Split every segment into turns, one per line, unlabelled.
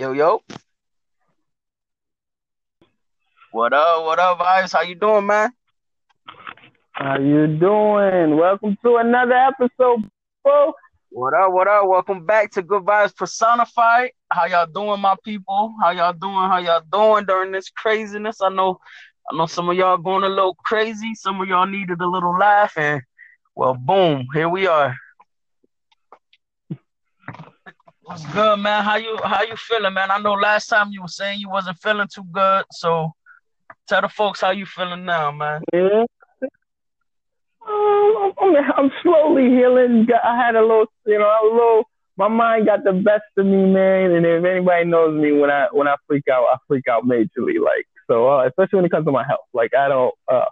Yo, yo. What up? What up, Vybez? How you doing, man?
How you doing? Welcome to another episode, folks.
What up? What up? Welcome back to Good Vibes Personified. How y'all doing, my people? How y'all doing? How y'all doing during this craziness? I know, I know some of y'all going a little crazy. Some of y'all needed a little laugh, and well, boom, here we are. What's good, man? How you how you feeling, man? I know last time you were saying you wasn't feeling too good, so tell the folks how you feeling now, man.
Yeah. Um, I'm, I'm slowly healing. I had a little, you know, a little. My mind got the best of me, man. And if anybody knows me, when I when I freak out, I freak out majorly. Like so, uh, especially when it comes to my health. Like I don't. Uh,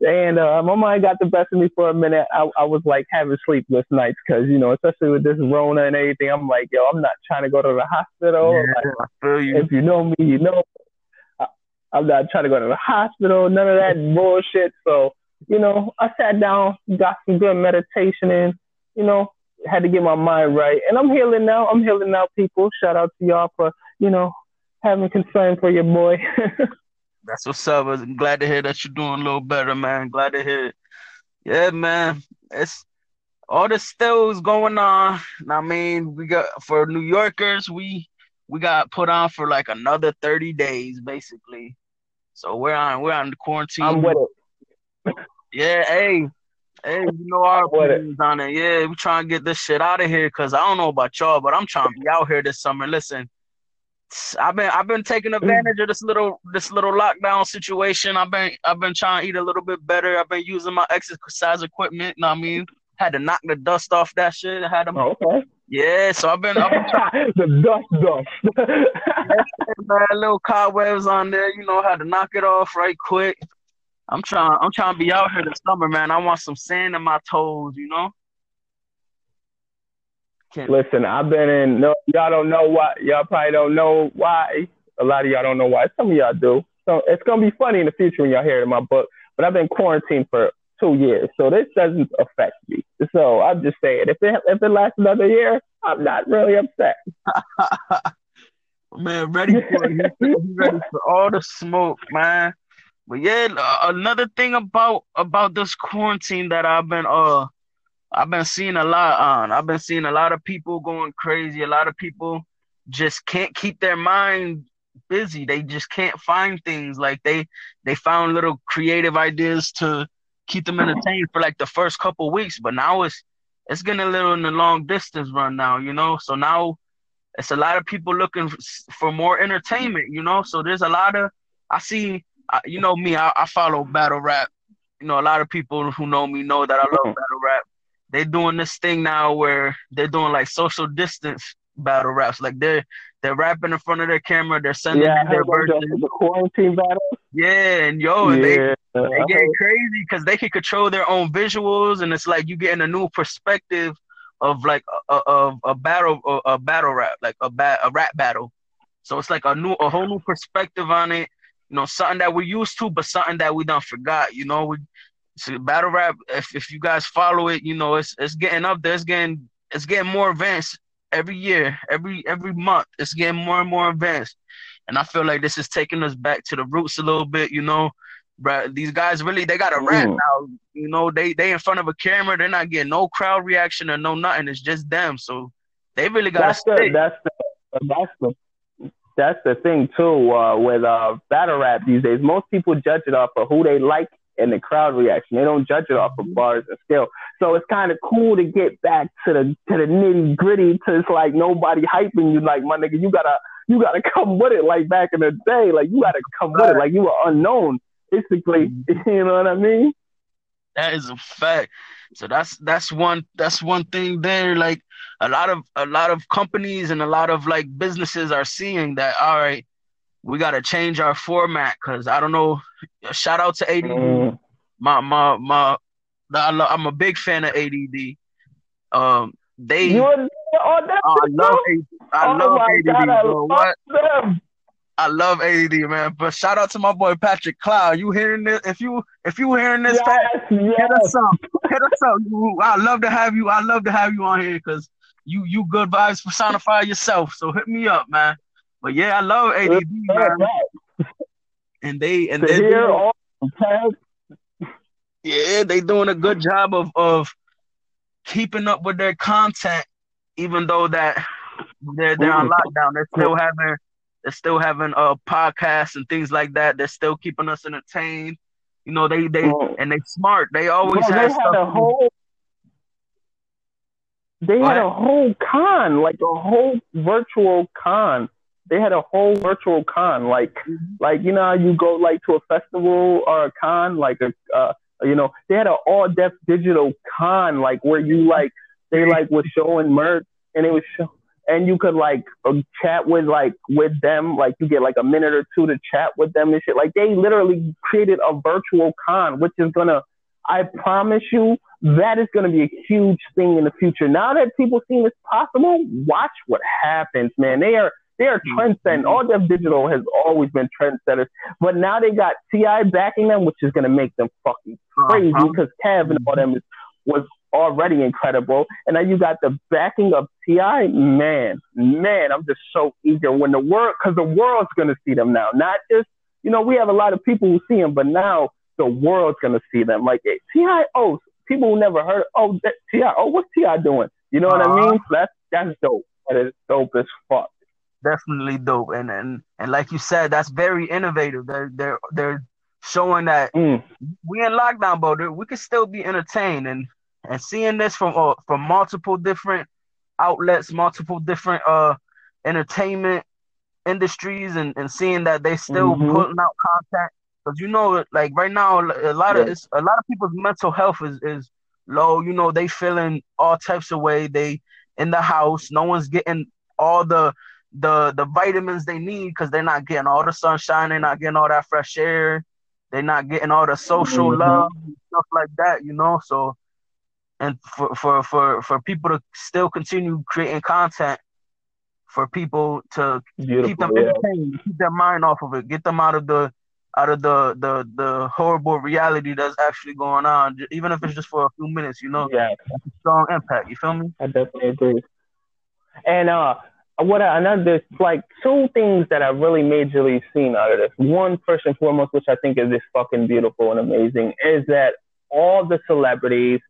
and uh, my mind got the best of me for a minute. I, I was like having sleepless nights because, you know, especially with this Rona and everything, I'm like, yo, I'm not trying to go to the hospital.
Yeah,
like,
I feel you.
If you know me, you know, I, I'm not trying to go to the hospital, none of that bullshit. So, you know, I sat down, got some good meditation in, you know, had to get my mind right. And I'm healing now. I'm healing now, people. Shout out to y'all for, you know, having concern for your boy.
That's what's up. I'm glad to hear that you're doing a little better, man. Glad to hear it. Yeah, man. It's all the stills going on. I mean, we got for New Yorkers, we we got put on for like another 30 days, basically. So we're on we're on the quarantine.
I'm with it.
Yeah, hey. Hey, you know our opinions on it. Yeah, we trying to get this shit out of here because I don't know about y'all, but I'm trying to be out here this summer. Listen, I've been I've been taking mm. advantage of this little this little lockdown situation. I've been I've been trying to eat a little bit better. I've been using my exercise equipment. You know what I mean? Had to knock the dust off that shit. I had to,
Oh, okay.
yeah. So I've been I've been trying
the dust dust.
man, little cobwebs on there. You know, had to knock it off right quick. I'm trying I'm trying to be out here this summer, man. I want some sand in my toes. You know. Can't-
Listen, I've been in. No, y'all don't know why. Y'all probably don't know why. A lot of y'all don't know why. Some of y'all do. So it's gonna be funny in the future when y'all hear it in my book. But I've been quarantined for two years, so this doesn't affect me. So I'm just saying, if it if it lasts another year, I'm not really upset.
man, ready for it. Ready for all the smoke, man. But yeah, another thing about about this quarantine that I've been uh I've been seeing a lot on. I've been seeing a lot of people going crazy. A lot of people just can't keep their mind busy. They just can't find things. Like they they found little creative ideas to keep them entertained for like the first couple weeks, but now it's it's getting a little in the long distance run now, you know. So now it's a lot of people looking for more entertainment, you know. So there's a lot of I see, uh, you know me, I, I follow battle rap. You know, a lot of people who know me know that I love
Mhm.
battle rap. They're doing this thing now where they're doing like social distance battle raps. Like they're they're rapping in front of their camera. They're sending
Yeah,
their verses.
the, quarantine battle.
Yeah, and yo, and they
yeah,
they
I
get crazy because they can control their own visuals, and it's like you getting a new perspective of like a, a, of a battle a, a battle rap, like a ba- a rap battle. So it's like a new a whole new perspective on it. You know, something that we're used to, but something that we done forgot. You know, we so battle rap. If if you guys follow it, you know, it's it's getting up there. It's getting it's getting more advanced every year, every every month. It's getting more and more advanced. And I feel like this is taking us back to the roots a little bit, you know. These guys really they got a rap now. You know, they they in front of a camera, they're not getting no crowd reaction or no nothing. It's just them. So they really
that's the
stick.
that's the that's the that's the thing too uh, with uh, battle rap these days. Most people judge it off of who they like and the crowd reaction. They don't judge it off of mm-hmm. bars and skill. So it's kind of cool to get back to the to the nitty gritty. To it's like nobody hyping you. Like my nigga, you gotta you gotta come with it. Like back in the day, like you gotta come with it. Like you were unknown. Basically, mm-hmm. you know what I mean?
That is a fact. So that's that's one that's one thing there. Like a lot of a lot of companies and a lot of like businesses are seeing that. All right, we got to change our format because I don't know. Shout out to ADD.
Mm.
My my my. Lo- I'm a big fan of ADD. Um, they.
You was on that?
oh, I love? ADD. I
oh
love
my
ADD,
God, I
bro.
love
What?
them.
I love ADD, man. But shout out to my boy Patrick Cloud. You hearing this? If you if you hearing this, Pat,
Yes,
hit us up. Hit us up. I love to have you. I love to have you on here because you you good vibes personify yourself. So hit me up, man. But yeah, I love ADD, man. And they and they
all
yeah, they doing a good job of of keeping up with their content, even though that they're they're on lockdown. They're still having they're still having a uh, podcasts and things like that. They're still keeping us entertained. You know, they they and they smart. They always
have
had
a whole. They had a whole con, like a whole virtual con. They had a whole virtual con, like mm-hmm. like you know you go like to a festival or a con, like a uh, you know they had an all def digital con, like where you like they like was showing merch and it was show, and you could like uh, chat with like with them, like you get like a minute or two to chat with them and shit. Like they literally created a virtual con, which is gonna, I promise you, that is gonna be a huge thing in the future. Now that people see this possible, watch what happens, man. They are they are trendsetting. All Def Digital has always been trendsetters, but now they got T.I. backing them, which is gonna make them fucking crazy uh-huh. because Kev and all them is, was already incredible. And now you got the backing of T.I. Man, man, I'm just so eager when the world, because the world's going to see them now. Not just, you know, we have a lot of people who see them, but now the world's going to see them. Like T.I. Oh, people who never heard, oh, T.I. Oh, what's T.I. doing? You know what uh, I mean? So that's, that's dope. That is dope as fuck.
Definitely dope. And, and, and like you said, that's very innovative. They're, they're, they're, showing that mm. we in lockdown, but we can still be entertained. And and seeing this from uh, from multiple different outlets, multiple different uh entertainment industries, and, and seeing that they still mm-hmm. putting out content because you know, like right now, a lot of it's, a lot of people's mental health is is low. You know, they feeling all types of way. They in the house, no one's getting all the the the vitamins they need because they're not getting all the sunshine, they're not getting all that fresh air, they're not getting all the social mm-hmm. love stuff like that. You know, so and for, for for for people to still continue creating content for people to Beautiful, keep them yeah. entertained, keep their mind off of it, get them out of the out of the the the horrible reality that's actually going on, even if it's just for a few minutes. You know,
yeah,
that's a strong impact. You feel me?
I definitely agree. And uh, what I, another there's like two things that I've really majorly seen out of this. One, first and foremost, which I think is just fucking beautiful and amazing, is that all the celebrities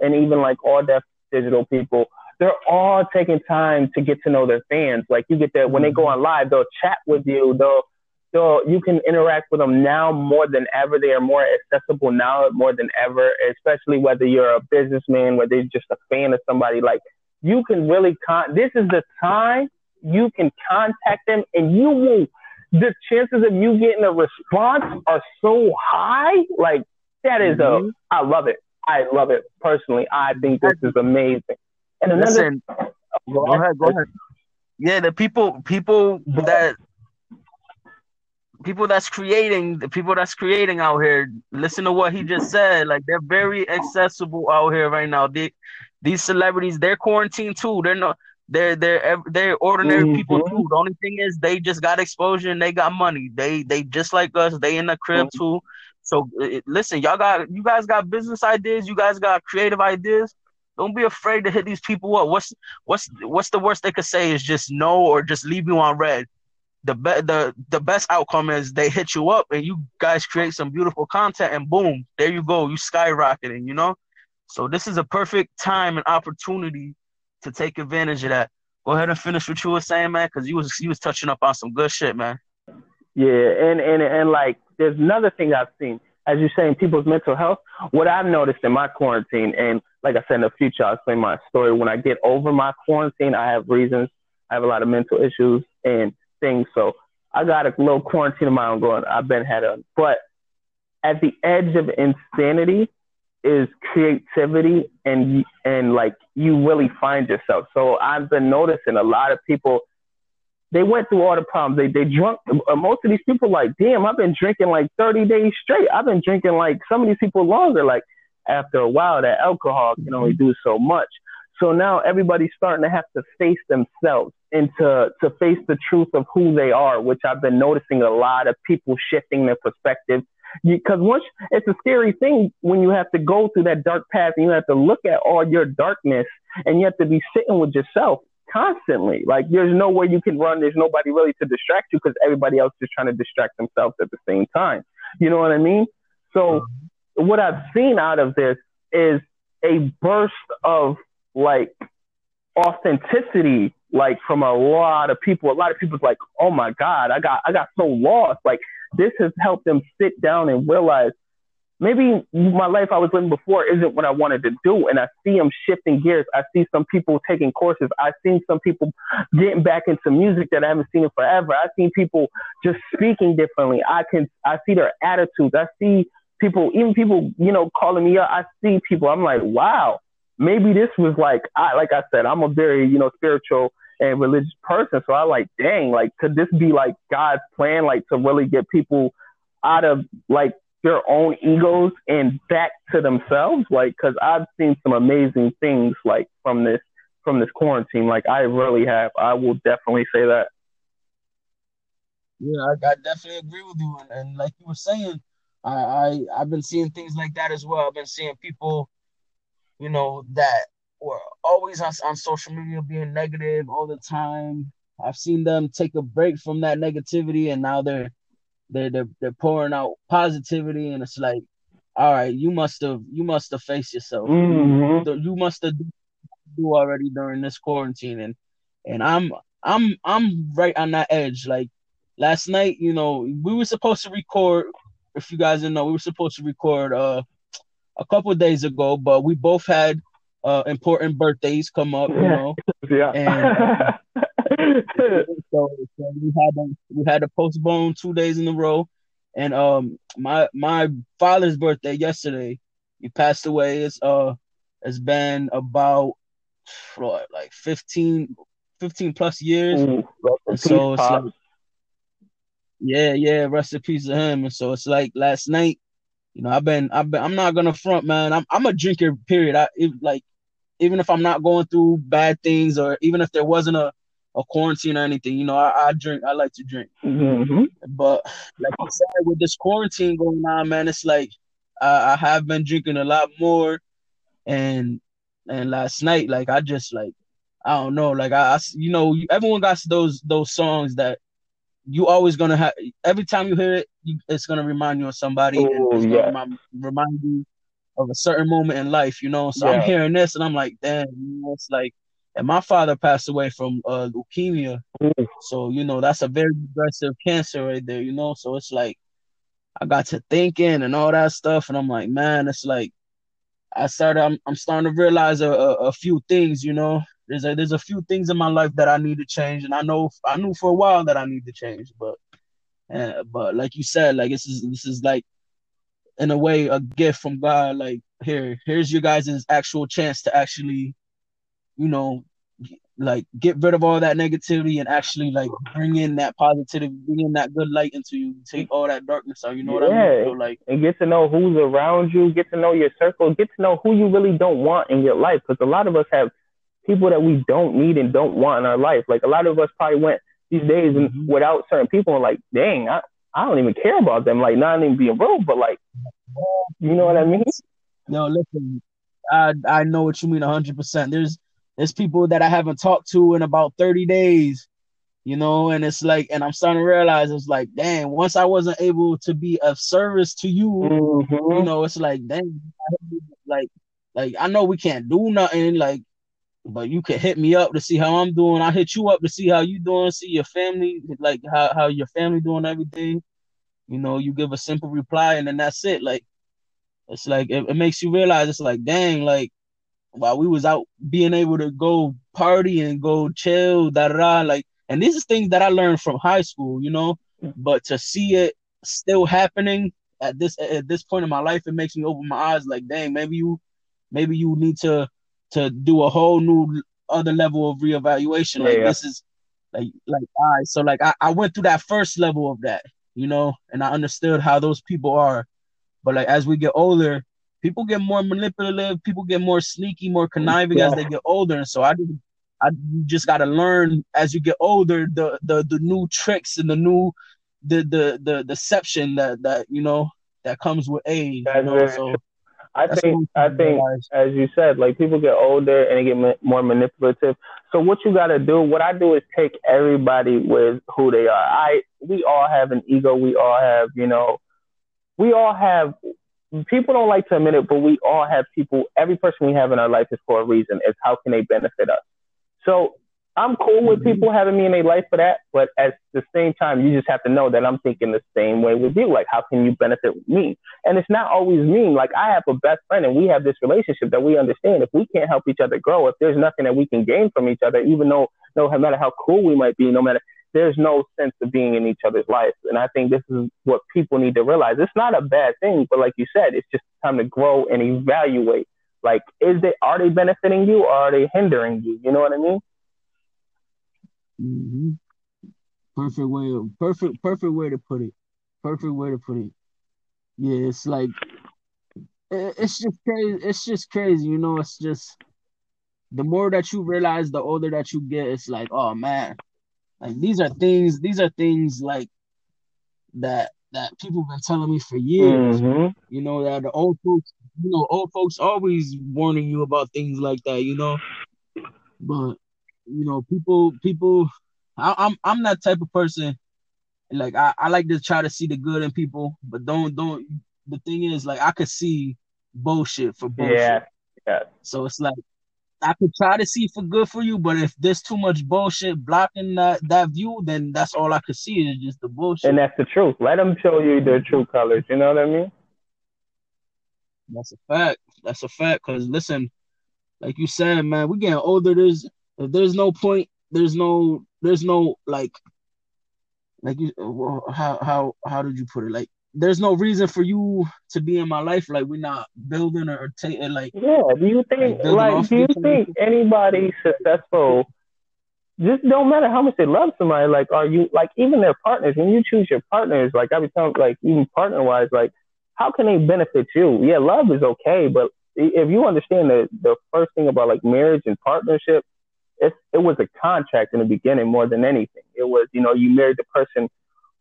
and even like all def digital people, they're all taking time to get to know their fans. Like you get that when they go mm-hmm. on live, they'll chat with you. They'll, they'll, you can interact with them now more than ever. They are more accessible now more than ever, especially whether you're a businessman, whether you're just a fan of somebody. Like you can really con, this is the time you can contact them and you will, the chances of you getting a response are so high. Like that is mm-hmm. a, I love it. I love it personally. I think this is amazing. And another, Listen,
go ahead, go ahead. Yeah, the people, people that, people that's creating, the people that's creating out here. Listen to what he just said. Like they're very accessible out here right now. They, these celebrities, they're quarantined too. They're not. They're they're they're ordinary mm-hmm. people too. The only thing is they just got exposure and they got money. They they just like us. They in the crib mm-hmm. too. So listen, y'all got you guys got business ideas, you guys got creative ideas. Don't be afraid to hit these people up. What's what's what's the worst they could say is just no or just leave you on read. The be- the the best outcome is they hit you up and you guys create some beautiful content and boom, there you go, you skyrocketing, you know? So this is a perfect time and opportunity to take advantage of that. Go ahead and finish what you were saying, man, because you was you was touching up on some good shit, man.
Yeah, and and and like there's another thing I've seen, as you're saying, people's mental health. What I've noticed in my quarantine, and like I said in the future, I'll explain my story. When I get over my quarantine, I have reasons. I have a lot of mental issues and things. So I got a little quarantine of my own going. I've been had a, but at the edge of insanity is creativity and and like you really find yourself. So I've been noticing a lot of people they went through all the problems. They they drunk. Uh, most of these people like, damn, I've been drinking like 30 days straight. I've been drinking like some of these people longer. Like after a while, that alcohol can only do so much. So now everybody's starting to have to face themselves and to, to face the truth of who they are, which I've been noticing a lot of people shifting their perspective. Because once it's a scary thing when you have to go through that dark path and you have to look at all your darkness and you have to be sitting with yourself constantly. Like there's no way you can run. There's nobody really to distract you because everybody else is trying to distract themselves at the same time. You know what I mean? So mm-hmm. what I've seen out of this is a burst of like authenticity, like from a lot of people. A lot of people's like, oh my God, I got I got so lost. Like this has helped them sit down and realize maybe my life I was living before isn't what I wanted to do. And I see them shifting gears. I see some people taking courses. I've seen some people getting back into music that I haven't seen in forever. I've seen people just speaking differently. I can, I see their attitudes. I see people, even people, you know, calling me up. I see people. I'm like, wow, maybe this was like, I, like I said, I'm a very, you know, spiritual and religious person. So I like, dang, like, could this be like God's plan, like to really get people out of like their own egos and back to themselves. Like, cause I've seen some amazing things like from this, from this quarantine. Like I really have. I will definitely say that.
Yeah, I, I definitely agree with you. And, and like you were saying, I, I I've been seeing things like that as well. I've been seeing people, you know, that were always on, on social media being negative all the time. I've seen them take a break from that negativity and now they're they're they're, they're pouring out positivity, and it's like, all right, you must have you must have faced yourself.
Mm-hmm.
You, must have do already during this quarantine, and and I'm I'm I'm right on that edge. Like last night, you know, we were supposed to record. If you guys didn't know, we were supposed to record uh a couple days ago, but we both had uh important birthdays come up, you know.
yeah.
And so, so, we had to, we had to postpone two days in a row, and um my my father's birthday yesterday, he passed away. It's uh it's been about what, like 15, 15 plus years. So it's like yeah, yeah, rest in peace to him. And so it's like last night, you know, I've been, I've been, I'm not gonna front, man. I'm, I'm a drinker. Period. I it, like, even if I'm not going through bad things, or even if there wasn't a a quarantine or anything. You know, I, I drink. I like to drink.
Mm-hmm.
But like I said, with this quarantine going on, man, it's like I, I have been drinking a lot more, and and last night, like I just like I don't know, like I, I you know, everyone got those those songs that you always gonna have. Every time you hear it, you, it's gonna remind you of somebody,
Ooh,
and it's
yeah.
gonna remind, remind you of a certain moment in life. You know, so
Yeah.
I'm hearing this, and I'm like, damn, you know, it's like and my father passed away from uh, leukemia.
Ooh.
So, you know, that's a very aggressive cancer right there, you know? So it's like, I got to thinking and all that stuff. And I'm like, man, it's like, I started, I'm, I'm starting to realize a, a, a few things, you know? There's a, there's a few things in my life that I need to change. And I know, I knew for a while that I need to change, but, uh, but like you said, like this is, this is like, in a way, a gift from God. Like, here, here's your guys' actual chance to actually you know, like get rid of all that negativity and actually like bring in that positivity, bring in that good light into you, take all that darkness out. You know what I mean? So like,
and get to know who's around you, get to know your circle, get to know who you really don't want in your life. Because a lot of us have people that we don't need and don't want in our life. Like a lot of us probably went these days and
Mhm.
without certain people and like, dang, I, I don't even care about them. Like not even being rude, but like, you know what I mean?
no, listen, I I know what you mean hundred percent. There's there's people that I haven't talked to in about thirty days, you know, and it's like, and I'm starting to realize it's like, dang, once I wasn't able to be of service to you,
Mm-hmm.
you know, it's like, dang, like, like I know we can't do nothing, like, but you can hit me up to see how I'm doing. I hit you up to see how you doing, see your family, like how how your family doing everything. You know, you give a simple reply and then that's it. Like, it's like it, it makes you realize it's like, dang, like while we was out being able to go party and go chill, da da da, like, and these are things that I learned from high school, you know, but to see it still happening at this at this point in my life, it makes me open my eyes. Like, dang, maybe you, maybe you need to to do a whole new other level of reevaluation. Like,
Yeah.
this is like like all right. So like I, I went through that first level of that, you know, and I understood how those people are. But like as we get older, people get more manipulative, people get more sneaky, more conniving as they get older. And so I just I you just gotta learn as you get older the the the new tricks and the new the the the deception that that you know that comes with age. You know, so
I That's think I think as you said, like people get older and they get more manipulative. So what you got to do, what I do is take everybody with who they are. I we all have an ego. We all have, you know, we all have people don't like to admit it, but we all have people. Every person we have in our life is for a reason. It's how can they benefit us. So I'm cool with mm-hmm. people having me in their life for that, but at the same time, you just have to know that I'm thinking the same way with you. Like, how can you benefit me? And it's not always mean. Like, I have a best friend, and we have this relationship that we understand. If we can't help each other grow, if there's nothing that we can gain from each other, even though no matter how cool we might be, no matter there's no sense of being in each other's life. And I think this is what people need to realize. It's not a bad thing, but like you said, it's just time to grow and evaluate. Like, is they are they benefiting you or are they hindering you? You know what I mean?
Mm-hmm. Perfect way of perfect perfect way to put it. Perfect way to put it. Yeah, it's like it's just crazy. It's just crazy, you know. It's just the more that you realize, the older that you get. It's like, oh man, like these are things. These are things like that that people have been telling me for years. Mm-hmm. You know that the old folks, you know, old folks always warning you about things like that. You know, but you know, people people I, I'm I'm that type of person. Like I, I like to try to see the good in people, but don't don't the thing is like I could see bullshit for bullshit. Yeah. Yeah. So it's like I could try to see for good for you, but if there's too much bullshit blocking that that view, then that's all I could see is just the bullshit.
And that's the truth. Let them show you their true colors. You know what I mean?
That's a fact. That's a fact. Cause listen, like you said, man, we getting older. There's if there's no point, there's no there's no like like you how how how did you put it? Like there's no reason for you to be in my life. Like we're not building or taking eh, like
yeah. Do you think like, like do you think anybody successful? Just don't matter how much they love somebody. Like, are you like even their partners? When you choose your partners, like I be telling, like even partner wise, like how can they benefit you? Yeah, love is okay, but if you understand the the first thing about like marriage and partnership, it, it was a contract in the beginning more than anything. It was, you know, you married the person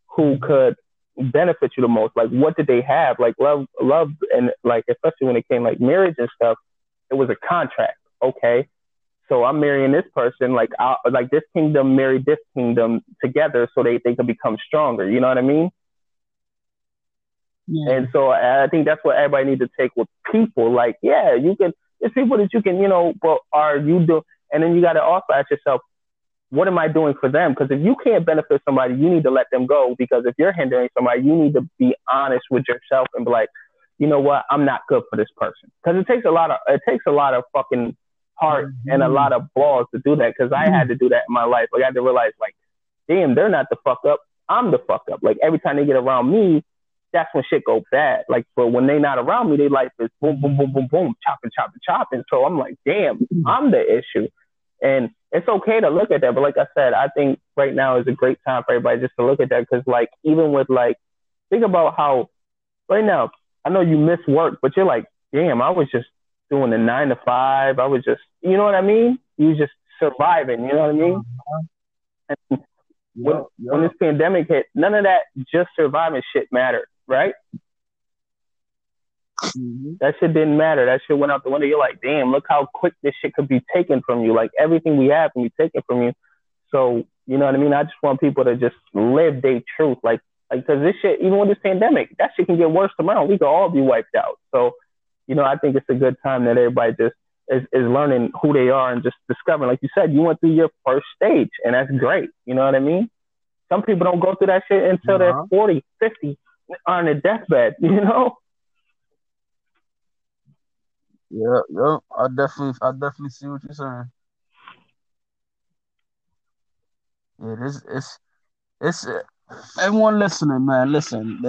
who could benefit you the most. Like, what did they have? Like, love, love, and like, especially when it came like marriage and stuff, it was a contract. Okay. So I'm marrying this person, like, I, like this kingdom married this kingdom together so they, they can become stronger. You know what I mean? Yeah. And so I think that's what everybody needs to take with people. Like, yeah, you can, there's people that you can, you know, but are you doing, and then you got to also ask yourself, what am I doing for them? Because if you can't benefit somebody, you need to let them go. Because if you're hindering somebody, you need to be honest with yourself and be like, you know what, I'm not good for this person. Because it takes a lot of it takes a lot of fucking heart mm-hmm. and a lot of balls to do that. Because I had to do that in my life. Like I had to realize, like, damn, they're not the fuck up. I'm the fuck up. Like every time they get around me, that's when shit go bad. Like, but when they not around me, they life is boom, boom, boom, boom, boom, chopping, chopping, chopping. So I'm like, damn. I'm the issue. And it's okay to look at that. But like I said, I think right now is a great time for everybody just to look at that. Cause like, even with like, think about how right now, I know you miss work, but you're like, damn, I was just doing the nine to five. I was just, you know what I mean? You just surviving, you know what I mean? Uh-huh. And when, when this pandemic hit, none of that just surviving shit mattered, right? Mm-hmm. That shit didn't matter. That shit went out the window. You're like, damn, look how quick this shit could be taken from you. Like everything we have can be taken from you. So, you know what I mean? I just want people to just live their truth. Like, like, cause this shit, even with this pandemic, that shit can get worse tomorrow. We could all be wiped out. So, you know, I think it's a good time that everybody just is, is learning who they are and just discovering, like you said, you went through your first stage and that's great. You know what I mean? Some people don't go through that shit until uh-huh. they're 40, 50 on a deathbed, you know?
Yeah, yeah. I definitely, I definitely see what you're saying. Yeah, this, it's, it's. Everyone listening, man, listen.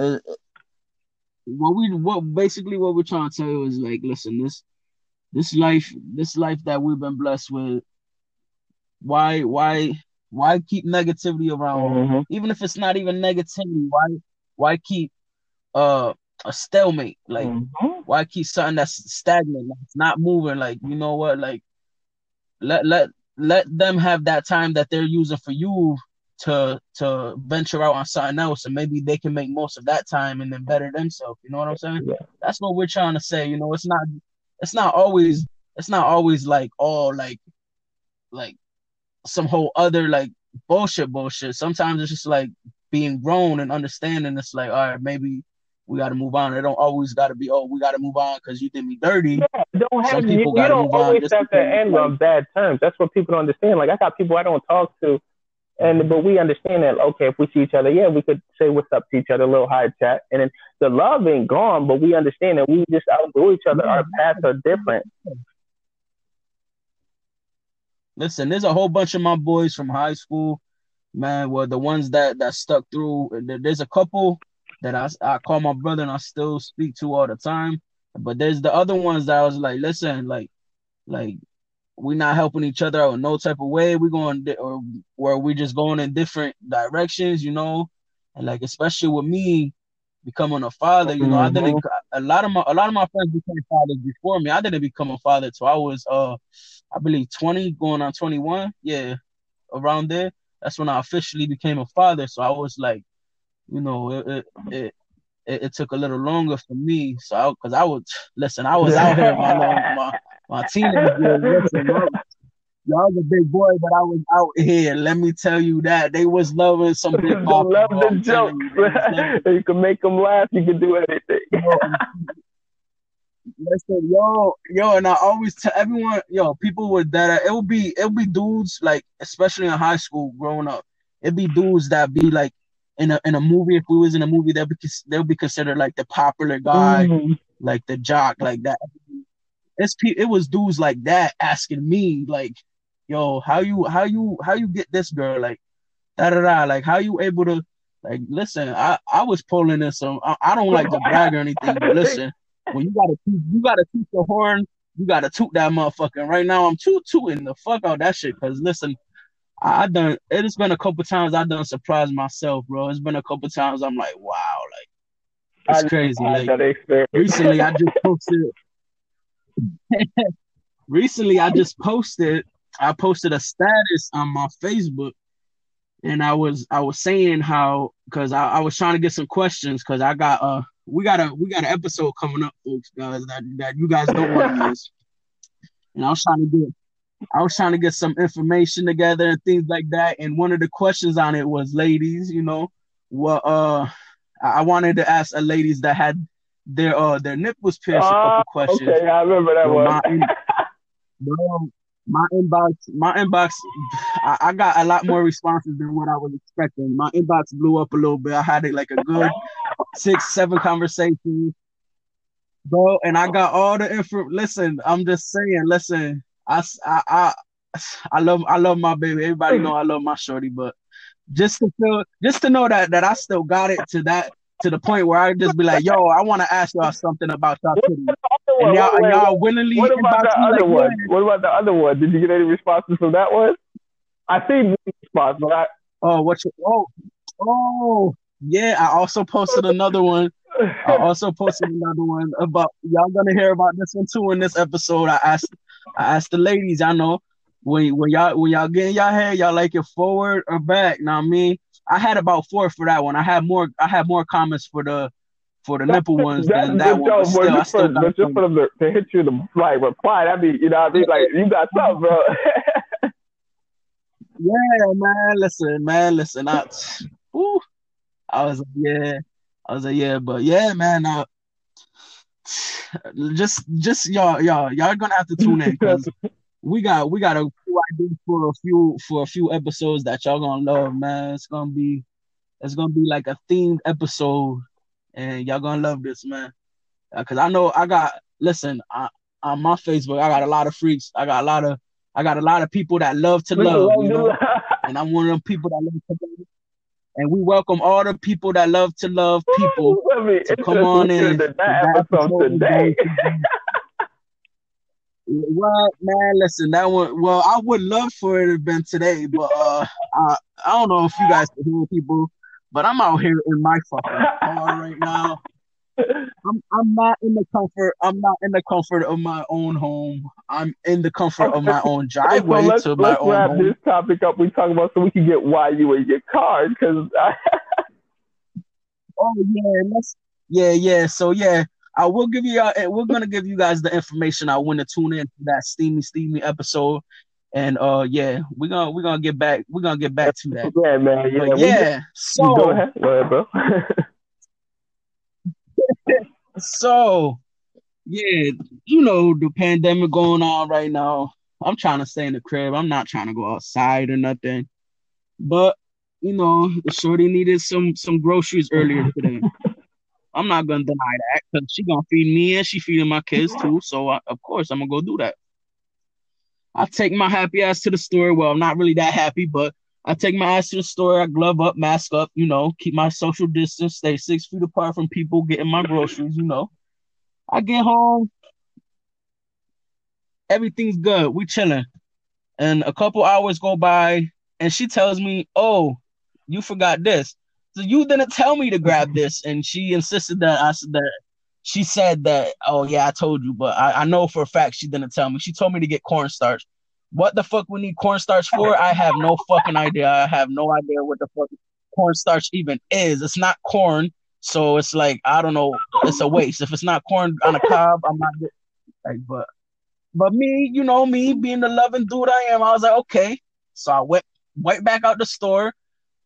What we, what basically what we're trying to tell you is like, listen, this, this life, this life that we've been blessed with. Why, why, why keep negativity around? Mm-hmm. Even if it's not even negativity, why, why keep, uh, a stalemate? Like, mm-hmm. why keep something that's stagnant, it's not moving? Like, you know what? Like, let let let them have that time that they're using for you to to venture out on something else and maybe they can make most of that time and then better themselves. You know what I'm saying?
Yeah.
That's what we're trying to say. You know, it's not it's not always it's not always like all like like some whole other like bullshit bullshit. Sometimes it's just like being grown and understanding it's like, all right, maybe we got to move on. It don't always got to be, oh, we got to move on because you did me dirty.
Yeah, don't have,
Some people
you
gotta
don't always have to end on bad terms. That's what people don't understand. Like I got people I don't talk to, and but we understand that okay, if we see each other, yeah, we could say what's up to each other, a little high chat, and then the love ain't gone, but we understand that we just outgrew each other. Our paths are different.
Listen, there's a whole bunch of my boys from high school, man. Were the ones that that stuck through. There's a couple that I I call my brother and I still speak to all the time. But there's the other ones that I was like, listen, like, like we're not helping each other out in no type of way. We're going di- or where we just going in different directions, you know. And like especially with me becoming a father, you know, I didn't. A lot of my a lot of my friends became fathers before me. I didn't become a father till I was uh, I believe twenty, going on twenty one. Yeah, around there. That's when I officially became a father. So I was like, you know, it it it, it, it took a little longer for me. So I, cause I was listen, I was out here my long, my my teenage years. Listen, I was- y'all a big boy, but I was out here. Let me tell you that they was loving some hop.
love the
I'm
jokes.
you, they was loving
you can make them laugh. You can do anything.
Yo, yo, and I always tell everyone, yo, people with that, it will be, it will be dudes like, especially in high school, growing up, it'd be dudes that be like in a in a movie. If we was in a movie, they'll be they'll be considered like the popular guy,
Mhm.
like the jock, like that. It's it was dudes like that asking me, like, yo, how you how you how you get this girl, like, da da da, like, how you able to, like, listen, I I was pulling in some. I, I don't like to brag or anything, but listen, when you gotta you gotta toot the horn, you gotta toot that motherfucker. And right now, I'm toot tooting the fuck out that shit. Cause listen, I, I done. It has been a couple times I done surprised myself, bro. It's been a couple times I'm like, wow, like it's
I-
crazy.
I
Like recently, I just posted. recently, I just posted. I posted a status on my Facebook, and I was I was saying how because I, I was trying to get some questions because I got uh we got a we got an episode coming up, folks, guys that that you guys don't want to miss. And I was trying to get I was trying to get some information together and things like that. And one of the questions on it was, ladies, you know, what uh I wanted to ask a ladies that had their uh their nipples pierced a
Ah,
couple questions.
okay, I remember that one.
my, in- bro, my inbox, my inbox, I, I got a lot more responses than what I was expecting. My inbox blew up a little bit. I had it like a good six, seven conversations, bro. And I got all the info. Listen, I'm just saying. Listen, I, I, I, I love, I love my baby. Everybody know I love my shorty, but just to feel, just to know that that I still got it to that to the point where I just be like, yo, I want to ask y'all something about y'all titties. And y'all, and y'all willingly
What about the other
like,
one? What about the other one? Did you get any responses from that one? I seen one response, but I,
Oh, what you? Oh, oh, yeah. I also posted another one. I also posted another one about y'all gonna hear about this one too in this episode. I asked, I asked the ladies. I know when when y'all when y'all get in y'all hair, y'all like it forward or back. Now I mean, I had about four for that one. I had more. I had more comments for the for the nipple ones
That's
than that one. But still, I
just
still
for,
got
just for them to, to hit you to like reply, that'd be you know I mean like you got something, bro.
Yeah, man. Listen, man. Listen. I, whew, I was like, yeah. I was like, yeah, but yeah, man. Uh, just, just y'all, y'all, y'all gonna have to tune in because we got, we got a few ideas for a few, for a few episodes that y'all gonna love, man. It's gonna be, it's gonna be like a themed episode, and y'all gonna love this, man. Because I know I got. Listen, I, on my Facebook, I got a lot of freaks. I got a lot of, I got a lot of people that love to love. You know and I'm one of them people that love to love. And we welcome all the people that love to love people
me
to come on in.
to
to
that
that
episode
episode
today.
Well, man, listen, that one. Well, I would love for it to have been today, but uh, I I don't know if you guys can hear people, but I'm out here in my fucking car right now. I'm I'm not in the comfort. I'm not in the comfort of my own home. I'm in the comfort of my own driveway
so let's,
to my
let's
own
wrap
home.
this topic up. We talk about so we can get why you in your car because
Oh yeah, let's yeah yeah. So yeah, I will give you. Uh, we're gonna give you guys the information. I want to tune in to that steamy steamy episode, and uh yeah, we're gonna we're gonna get back. We're gonna get back to that.
yeah, man, yeah,
But yeah.
just- go
So
ahead, go ahead, bro.
so yeah, you know the pandemic going on right now. I'm trying to stay in the crib. I'm not trying to go outside or nothing. But you know, the shorty needed some some groceries earlier today. I'm not gonna deny that because she gonna feed me and she feeding my kids too. So I, of course I'm gonna go do that. I take my happy ass to the store. Well, I'm not really that happy, but I take my ass to the store. I glove up, mask up, you know, keep my social distance, stay six feet apart from people getting my groceries, you know. I get home, everything's good. We chilling, and a couple hours go by, and she tells me, "Oh, you forgot this." So you didn't tell me to grab mm-hmm. this, and she insisted that I said that. She said that, "Oh yeah, I told you," but I, I know for a fact she didn't tell me. She told me to get cornstarch. What the fuck we need cornstarch for? I have no fucking idea. I have no idea what the fuck cornstarch even is. It's not corn, so it's like I don't know. It's a waste. If it's not corn on a cob, I'm not get- like. But but me, you know me, being the loving dude I am, I was like, okay. So I went went back out the store,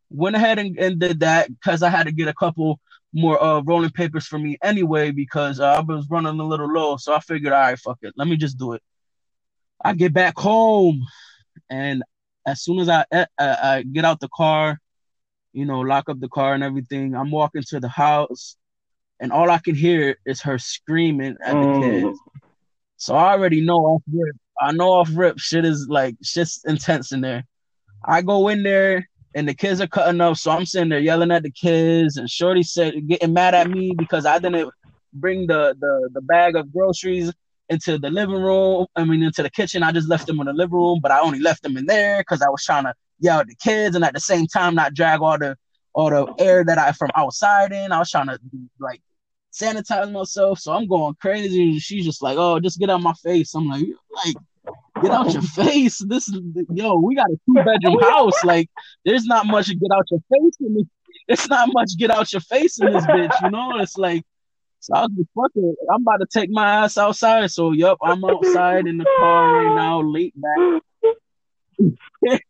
went ahead and, and did that because I had to get a couple more uh rolling papers for me anyway because uh, I was running a little low. So I figured, all right, fuck it, let me just do it. I get back home, and as soon as I I, I get out the car, you know, lock up the car and everything, I'm walking to the house, and all I can hear is her screaming at the
Mm.
kids. So I already know off rip. I know off rip shit is like shit's intense in there. I go in there and the kids are cutting up, so I'm sitting there yelling at the kids, and Shorty said getting mad at me because I didn't bring the the the bag of groceries into the living room. I mean into the kitchen. I just left them in the living room, but I only left them in there because I was trying to yell at the kids and at the same time not drag all the all the air that I from outside in. I was trying to like sanitize myself, so I'm going crazy. And she's just like, "Oh, just get out my face." I'm like, "Like, get out your face. This is yo, we got a two bedroom house. Like, there's not much to get out your face in this. It's not much get out your face in this bitch. You know, it's like." So I was like, fuck it. I'm about to take my ass outside. So, yep, I'm outside in the car right now, late back.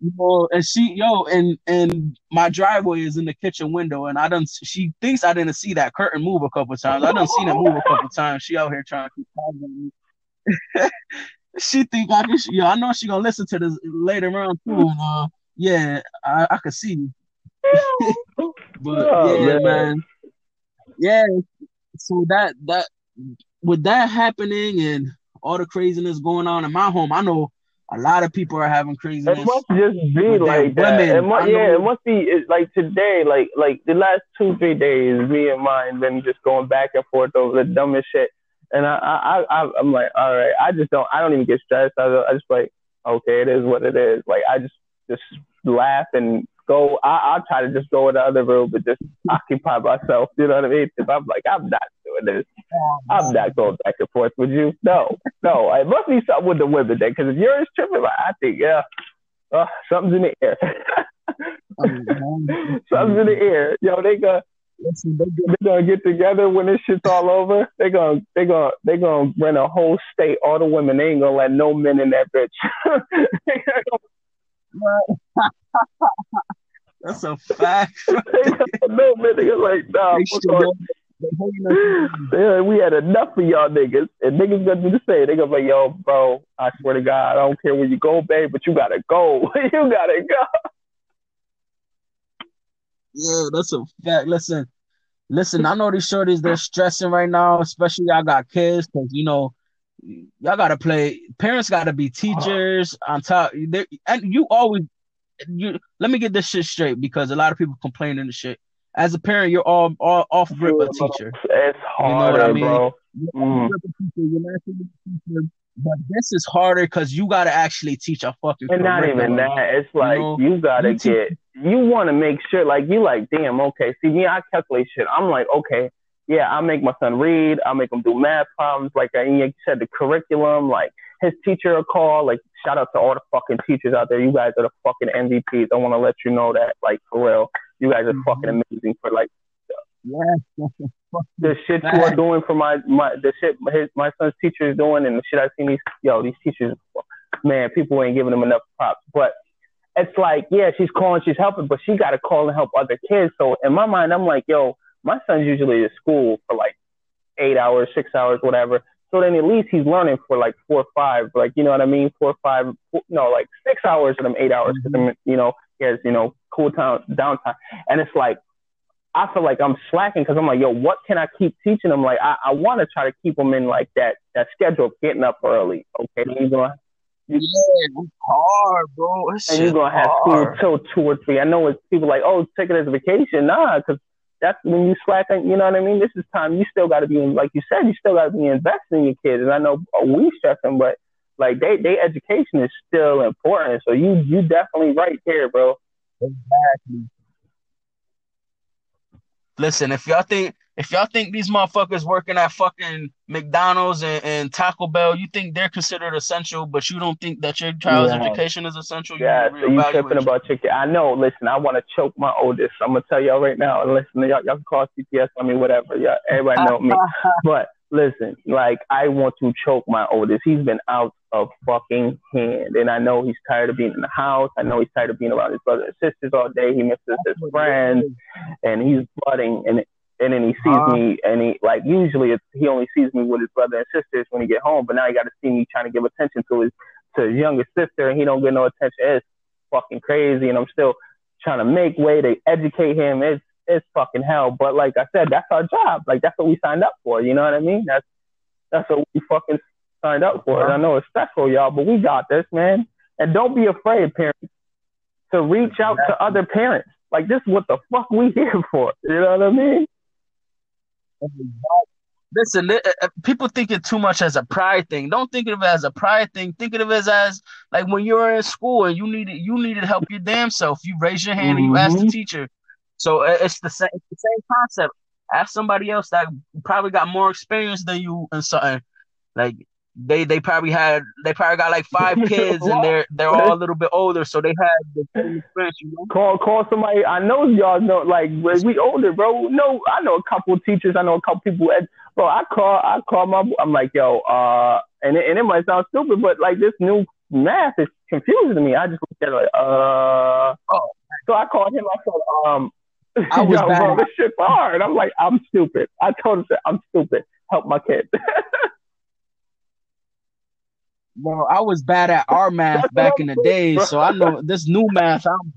you know, and she, yo, and and my driveway is in the kitchen window, and I don't. She thinks I didn't see that curtain move a couple times. I didn't see that move a couple times. She out here trying to keep on me. she think I can. Yo, I know she gonna listen to this later on too. And uh, yeah, I, I could see. but
Oh,
yeah,
man.
man. Yeah. So that that with that happening and all the craziness going on in my home, I know a lot of people are having craziness.
It must just be like that.
women,
it must, yeah, it must be like today, like like the last two three days, me and mine been just going back and forth over the dumbest shit. And I I, I I'm like, all right, I just don't I don't even get stressed. I, I just like, okay, it is what it is. Like I just just laugh and go. I I'll try to just go in the other room, and just occupy myself. You know what I mean? If I'm like, I'm not doing this. I'm not going back and forth with you. No, no. It must be something with the women then, because if yours tripping, like, I think yeah, uh, something's in the air. something's in the air. Yo, they gonna
Listen, they do-
they gonna get together when this shit's all over. They gonna they gonna they gonna rent a whole state. All the women they ain't gonna let no men in that bitch.
That's a fact.
no. They gonna like nah.
They
fuck
should
on.
go- they holding us-
Yeah, we had enough of y'all niggas, and niggas gonna do the same. They gonna be like, yo, bro, I swear to God, I don't care where you go, babe, but you gotta go. you gotta go.
Yeah, that's a fact. Listen, listen. I know these shorties they're stressing right now, especially y'all got kids, because you know y'all gotta play. Parents gotta be teachers on top. They, and you always you. Let me get this shit straight because a lot of people complaining and shit. As a parent, you're all all off rip a teacher.
It's
You know what I mean?
bro. Mm.
a teacher. You're naturally a teacher, but this is harder because you gotta actually teach a fucking.
And not even that. It's like
know,
you gotta
you teach-
get. You want to make sure, like you, like, damn, okay. See me, I calculate shit. I'm like, okay, yeah, I make my son read. I make him do math problems. Like I you said, the curriculum. Like his teacher will call. Like shout out to all the fucking teachers out there. You guys are the fucking MVPs. I want to let you know that. Like for real, you guys are mm-hmm. fucking amazing for like.
Yeah.
the shit you are doing for my my the shit his my son's teacher is doing and the shit I've seen these yo these teachers man people ain't giving them enough props but it's like yeah she's calling she's helping but she got to call and help other kids so in my mind I'm like yo my son's usually at school for like eight hours, six hours, whatever. So then at least he's learning for like four or five, like, you know what I mean? Four or five, no, like six hours of them eight hours. Cause mm-hmm. you know, he has, you know, cool time, downtime. And it's like, I feel like I'm slacking because I'm like, yo, what can I keep teaching them? Like, I, I want to try to keep them in like that, that schedule of getting up early. Okay. Then you're going
yeah, it's hard, bro. It's
and you're gonna have school till two or three. I know it's people like, oh, take it as a vacation. Nah, because that's when you slack. You know what I mean? This is time you still got to be, in, like you said, you still got to be investing in your kids. And I know uh, we stress them, but like they, they education is still important. So you, you definitely right there, bro.
Exactly. Listen, if y'all think if y'all think these motherfuckers working at fucking McDonald's and, and, Taco Bell, you think they're considered essential, but you don't think that your child's yeah. education is essential.
Yeah, you so you tripping about kid. I know. Listen, I want to choke my oldest. I'm gonna tell y'all right now. And Listen, y'all, y'all can call CPS. I mean, whatever. Yeah, everybody know me. but listen, like I want to choke my oldest. He's been out of fucking hand, and I know he's tired of being in the house. I know he's tired of being around his brothers and sisters all day. He misses his friends, and he's flooding. And and then he sees uh, me, and he like usually it's, he only sees me with his brother and sisters when he get home, but now he got to see me trying to give attention to his to his younger sister, and he don't get no attention. It's fucking crazy, and I'm still trying to make way to educate him. It's it's fucking hell, but like I said, that's our job. Like that's what we signed up for. You know what I mean? That's that's what we fucking signed up for. And I know it's stressful, y'all, but we got this, man. And don't be afraid, parents, to reach out to other parents. Like this, is what the fuck we here for? You know what I mean?
Listen, uh, uh, people think it too much as a pride thing. Don't think of it as a pride thing. Think of it as as like when you were in school and you needed you needed to help your damn self. You raise your hand mm-hmm. and you ask the mm-hmm. teacher. So uh, it's the same it's the same concept. Ask somebody else that probably got more experience than you in something. Like they they probably had they probably got like five kids and they're they're all a little bit older, so they had the same experience. You know?
Call call somebody. I know y'all know like we older, bro. No, I know a couple teachers. I know a couple people. At, bro, I call I call my. I'm like yo, uh, and it, and it might sound stupid, but like this new math is confusing me. I just look at it like uh. Oh. So I called him. I said um. I was yo, bro, this shit's hard. I'm like, I'm stupid. I told him, I'm stupid. Help my kid.
Bro, I was bad at our math back in the day, so I know this new math. I'm,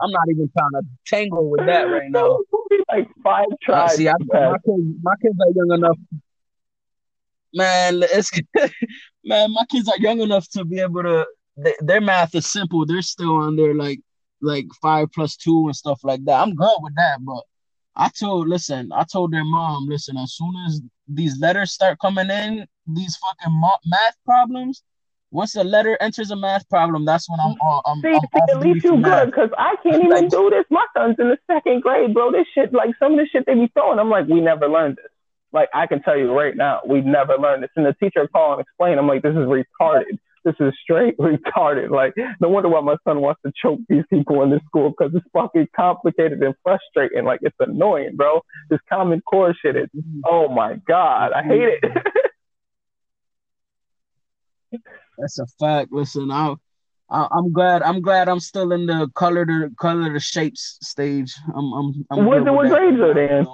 I'm not even trying to tangle with that right now.
like five tries. Uh,
see, I, my kids, my kids are young enough. Man, it's man, my kids are young enough to be able to. They, their math is simple. They're still on their like like five plus two and stuff like that. I'm good with that, but I told, listen, I told their mom, listen, as soon as these letters start coming in, these fucking math problems, once a letter enters a math problem, that's when I'm. Uh, I'm,
see,
I'm
see at least you good because I can't even do this. My son's in the second grade, bro. This shit, like some of the shit they be throwing, I'm like, we never learned this. Like I can tell you right now, we never learned this. And the teacher call and explain, I'm like, this is retarded. This is straight retarded. Like, no wonder why my son wants to choke these people in this school because it's fucking complicated and frustrating. Like, it's annoying, bro. This common core shit is, oh my god, I hate it.
That's a fact. Listen, I, I am glad I'm glad I'm still in the color the color the shapes stage. I'm I'm, I'm
what what grades are they in?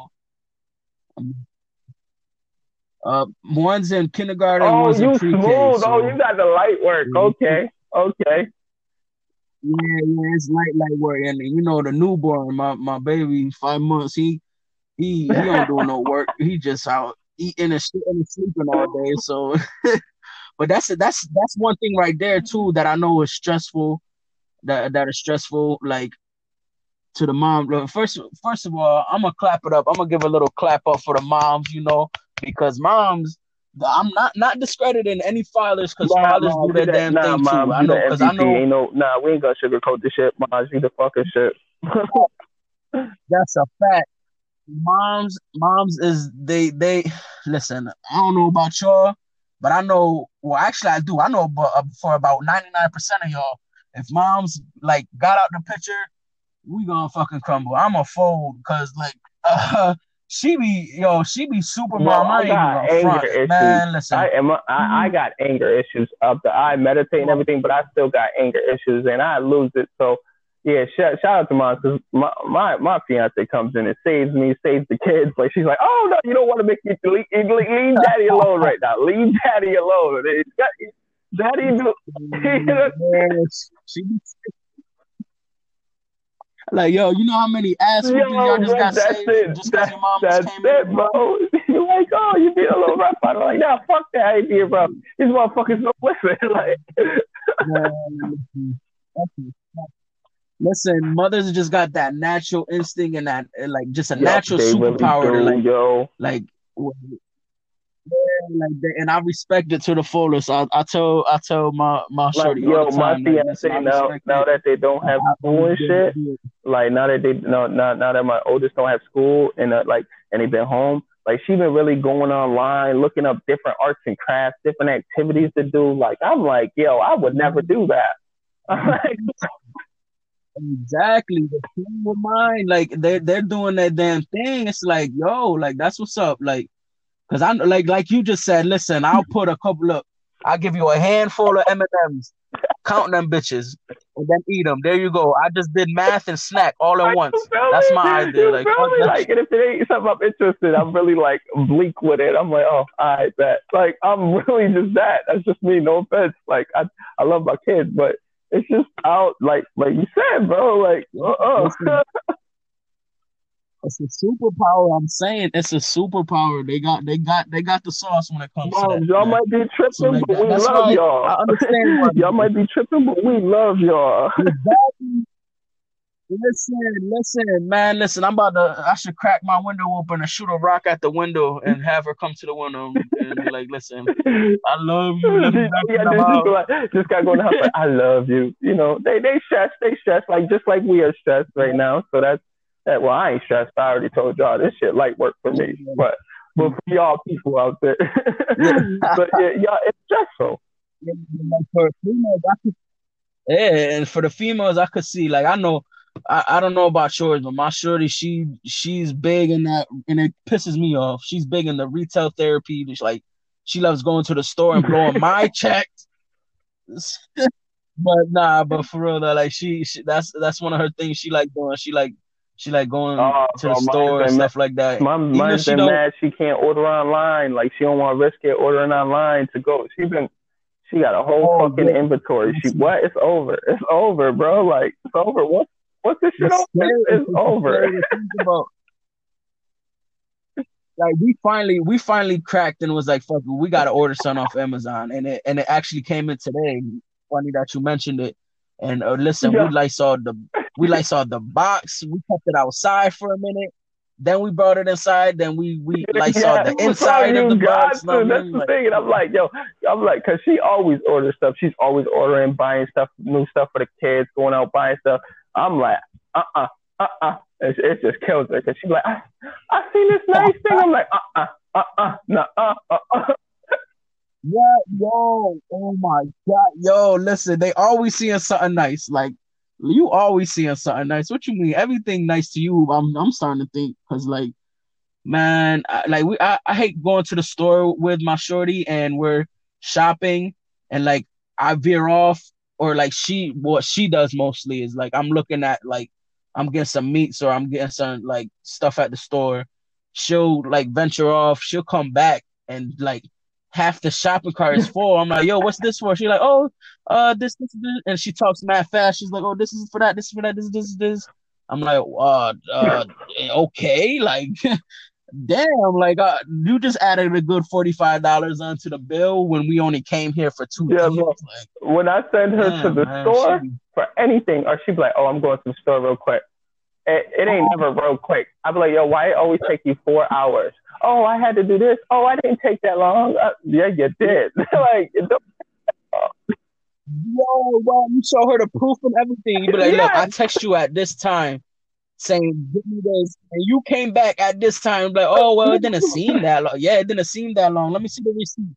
Uh, one's in kindergarten.
Oh,
you
smooth. So. Oh, you got the light work. Okay, okay.
Yeah, yeah, it's light, light work, and you know the newborn, my my baby, five months. He he he don't do no work. He just out eating and, and sleeping all day. So But that's that's that's one thing right there too that I know is stressful. That that is stressful. Like to the mom. First, first of all, I'm gonna clap it up. I'm gonna give a little clap up for the moms. You know, because moms. I'm not not discrediting any fathers because nah, fathers nah, do their damn nah, thing mom, too. I know because I know.
Ain't no, nah, we ain't gonna sugarcoat this shit. Moms, you the fucking shit.
That's a fact. moms, moms is they they listen. I don't know about y'all, but I know. Well, actually, I do. I know uh, for about ninety nine percent of y'all, if moms like got out the picture, we gonna fucking crumble. I'm a fold because like uh, she be yo, she be super mom. I, I got anger front. issues. Man, listen,
I am. I, I mm-hmm. got anger issues up the. I meditate and everything, but I still got anger issues, and I lose it. So yeah, shout, shout out to mom because my, my my fiance comes in and saves me, saves the kids. Like she's like, oh no, you don't want to make me leave, leave daddy alone right now. Leave daddy alone. Got, daddy do. she
like, yo, you know how many ass yo, y'all just got that's saved it. just because your mom that's came it, in? bro.
You're like, oh, you being a little rough. I'm like, nah, fuck that idea, bro. These motherfuckers don't listen. like,
listen, mothers just got that natural instinct and that, like, just a yep, natural superpower. Really do, like, yo. like, like that, and I respect it to the fullest. I, I tell I tell my my shorty like, yo, my
fiance like, now now that they don't have school and shit, like now that they no now, now that my oldest don't have school and uh, like and they've been home, like she been really going online, looking up different arts and crafts, different activities to do. Like I'm like, yo, I would never do that.
Exactly. The same with mine. Like they're they're doing that damn thing. It's like, yo, like that's what's up. Like Cause I'm like like you just said, listen, I'll put a couple of I'll give you a handful of M&Ms, count them bitches, and then eat them. There you go. I just did math and snack all at once. That's my idea. Like,
like, and if it ain't something I'm interested, I'm really like bleak with it. I'm like, oh, I bet. Like, I'm really just that. That's just me. No offense. Like, I I love my kids, but it's just out. Like, like you said, bro. Like, uh, uh
It's a superpower. I'm saying it's a superpower. They got they got they got the sauce when it comes Mom, to that.
Y'all man. might be tripping, so but we love y'all. I understand. y'all might be tripping, but we love y'all. Exactly.
Listen, listen, man, listen. I'm about to. I should crack my window open and shoot a rock at the window and have her come to the window and be like, "Listen, I love you."
yeah, just, just gotta go in. Like, I love you. You know, they they stress, they stress like just like we are stressed right now. So that's that, well, I ain't stressed. I already told y'all this shit light work for me. But but for y'all people out there, but yeah, y'all, it's stressful.
For females, I could, yeah, and for the females, I could see like I know. I, I don't know about yours, but my shorty, she she's big in that, and it pisses me off. She's big in the retail therapy. She's like she loves going to the store and blowing my checks. but nah, but for real though, like she, she, that's that's one of her things she like doing. She like she like going oh, to the store and stuff like that.
My mom's been mad she can't order online. Like she don't want to risk it ordering online to go. She been she got a whole oh, fucking yeah. inventory. She what? It's over. It's over, bro. Like it's over. What? What's this shit over? It's, over.
like we finally we finally cracked and was like, fuck, we gotta order something off Amazon, and it and it actually came in today. Funny that you mentioned it. And uh, listen, yeah. we like saw the we like saw the box. We kept it outside for a minute. Then we brought it inside. Then we we like yeah, saw the inside of the box.
That's the thing. And I'm like, yo, I'm like, cause she always orders stuff. She's always ordering, buying stuff, new stuff for the kids, going out buying stuff. I'm like, uh uh-uh, uh, uh uh. It, it just kills her because she's like, I, I see this nice thing. I'm like, uh uh, uh uh, no, uh uh. uh.
Yeah, yo, oh my god, yo, listen, they always seeing something nice. Like you always seeing something nice. What you mean? Everything nice to you? I'm I'm starting to think because like, man, I, like we I, I hate going to the store with my shorty and we're shopping and like I veer off or like she what she does mostly is like I'm looking at like I'm getting some meats or I'm getting some like stuff at the store. She'll like venture off. She'll come back and like half the shopping cart is full. I'm like, yo, what's this for? She's like, oh, uh, this, this, this, and she talks mad fast. She's like, oh, this is for that, this is for that, this, this, this. I'm like, uh, uh okay, like, damn, like, uh, you just added a good forty five dollars onto the bill when we only came here for two. Yeah,
like, when I send her damn, to the man, store she... for anything, or she'd be like, oh, I'm going to the store real quick. It, it ain't oh. never real quick. I'd be like, yo, why it always take you four hours? oh, I had to do this. Oh, I didn't take that long. Uh, yeah, you did. like, yo,
well, you show her the proof and everything. You be like, yes. look, I text you at this time. Saying, "Give me this," and you came back at this time like, "Oh well, it didn't seem that long." Yeah, it didn't seem that long. Let me see the receipt.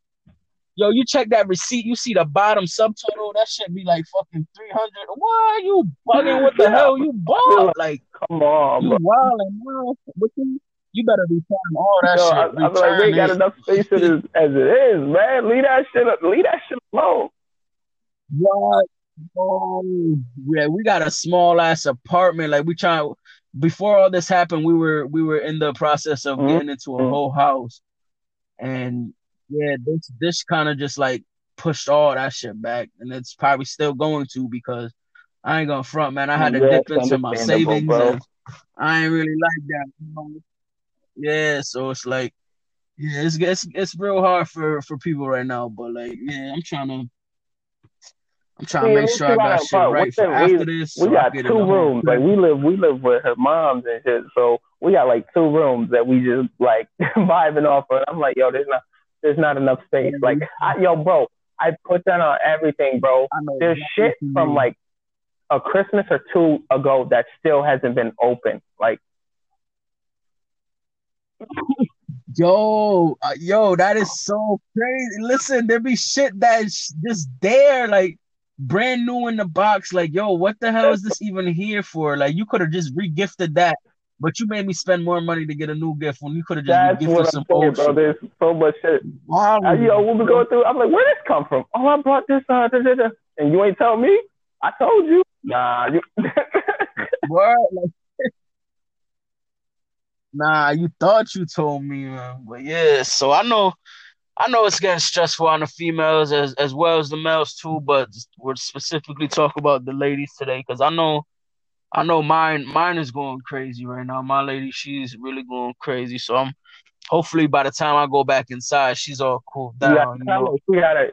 Yo, you check that receipt, you see the bottom subtotal. That should be like fucking three hundred. Why are you bugging? What the hell? You bought? Like,
come on,
you wilding, bro. You, you better return all that Yo, shit. I, am like,
we ain't got enough space as, as it is, man. Leave that shit up. Leave that shit alone.
What? Oh, yeah, we got a small ass apartment. Like we try before all this happened, we were we were in the process of mm-hmm. getting into a mm-hmm. whole house, and yeah, this this kind of just like pushed all that shit back, and it's probably still going to because I ain't gonna front, man. I had to yeah, dip into my savings, and I ain't really like that. You know? Yeah, so it's like, yeah, it's it's it's real hard for for people right now, but like, yeah, I'm trying to. I'm trying to make sure I got shit right for after this.
We got two rooms. Like we live, we live with her moms and shit. So we got like two rooms that we just like vibing off of. I'm like, yo, there's not, there's not enough space. Like, I, yo, bro, I put that on everything, bro. There's shit from like a Christmas or two ago that still hasn't been open. Like,
yo, uh, yo, that is so crazy. Listen, there be shit that's just there, like brand new in the box. Like, yo, what the hell is this even here for? Like, you could have just regifted that but you made me spend more money to get a new gift when you could have just That's gifted some saying, old bro.
shit. There's so much shit. Wow. I, yo, we go through, I'm like, where this come from? Oh, I brought this. Uh, da, da, da. And you ain't tell me. I told you. Nah. You...
what? Nah, you thought you told me, man. But yeah, so I know. I know it's getting stressful on the females as as well as the males too, but we're specifically talk about the ladies today because I know I know mine mine is going crazy right now. My lady, she's really going crazy. So I'm hopefully by the time I go back inside, she's all cool down.
You, you know? you gotta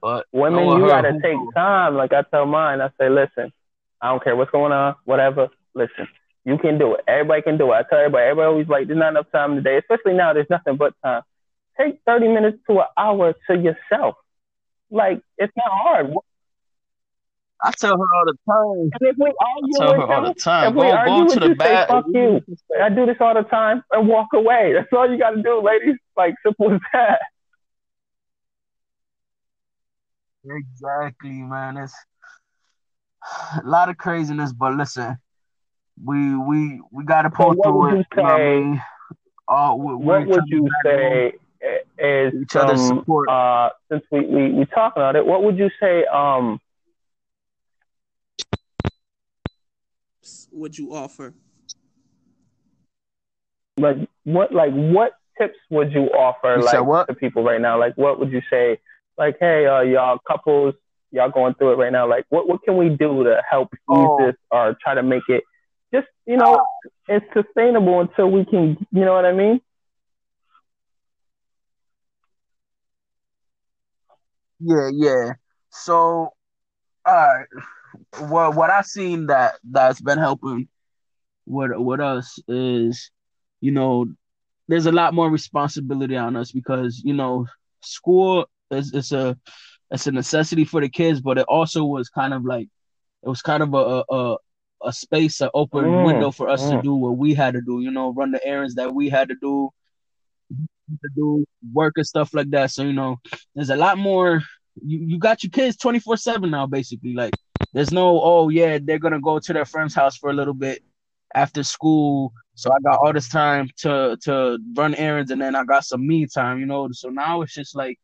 but women, you gotta take time. Like I tell mine, I say, listen, I don't care what's going on, whatever. Listen, you can do it. Everybody can do it. I tell everybody. Everybody always like, there's not enough time today, especially now. There's nothing but time. Take 30 minutes to an hour to yourself. Like it's not hard.
I tell her all the time.
And if we argue
I tell her all the time. If Go, go to the bath.
Fuck you. I do this all the time and walk away. That's all you got to do, ladies. Like simple as that.
Exactly, man. It's a lot of craziness, but listen, we we we got to pull so through it. Say, you know what, I mean?
uh, we, what would you say is each other's um, support? Uh, since we we we talk about it, what would you say? Um
would you offer?
Like what? Like what tips would you offer? You like to people right now? Like what would you say? Like hey, uh, y'all couples, y'all going through it right now. Like what? What can we do to help ease oh. this or try to make it just you know uh, it's sustainable until we can you know what I mean?
Yeah, yeah. So, all right what what I've seen that that's been helping with with us is, you know, there's a lot more responsibility on us because you know school is it's a it's a necessity for the kids, but it also was kind of like it was kind of a a, a space, an open mm, window for us mm. to do what we had to do. You know, run the errands that we had to do, to do work and stuff like that. So you know, there's a lot more. You you got your kids twenty four seven now, basically. Like there's no, oh yeah, they're gonna go to their friend's house for a little bit after school. So I got all this time to to run errands, and then I got some me time, you know. So now it's just like,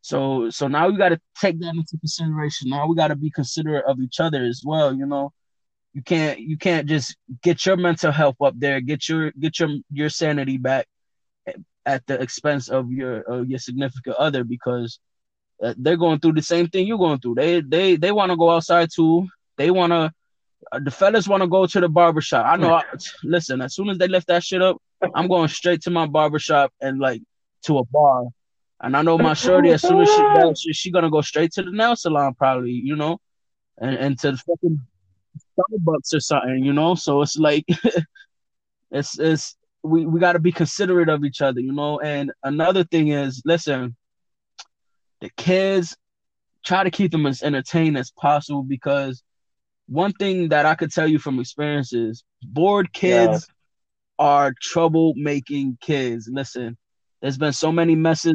so so now we got to take that into consideration. Now we got to be considerate of each other as well, you know. You can't you can't just get your mental health up there, get your get your your sanity back at the expense of your your significant other because uh, they're going through the same thing you're going through. They they they want to go outside too. They want to. Uh, the fellas want to go to the barbershop. I know. I, listen, as soon as they lift that shit up, I'm going straight to my barbershop and like to a bar. And I know my shorty, as soon as she does, she, she gonna go straight to the nail salon, probably, you know, and, and to the fucking Starbucks or something, you know. So it's like, it's it's we we got to be considerate of each other, you know. And another thing is, listen, the kids try to keep them as entertained as possible because one thing that I could tell you from experience is bored kids yeah. are troublemaking kids. Listen, there's been so many messes,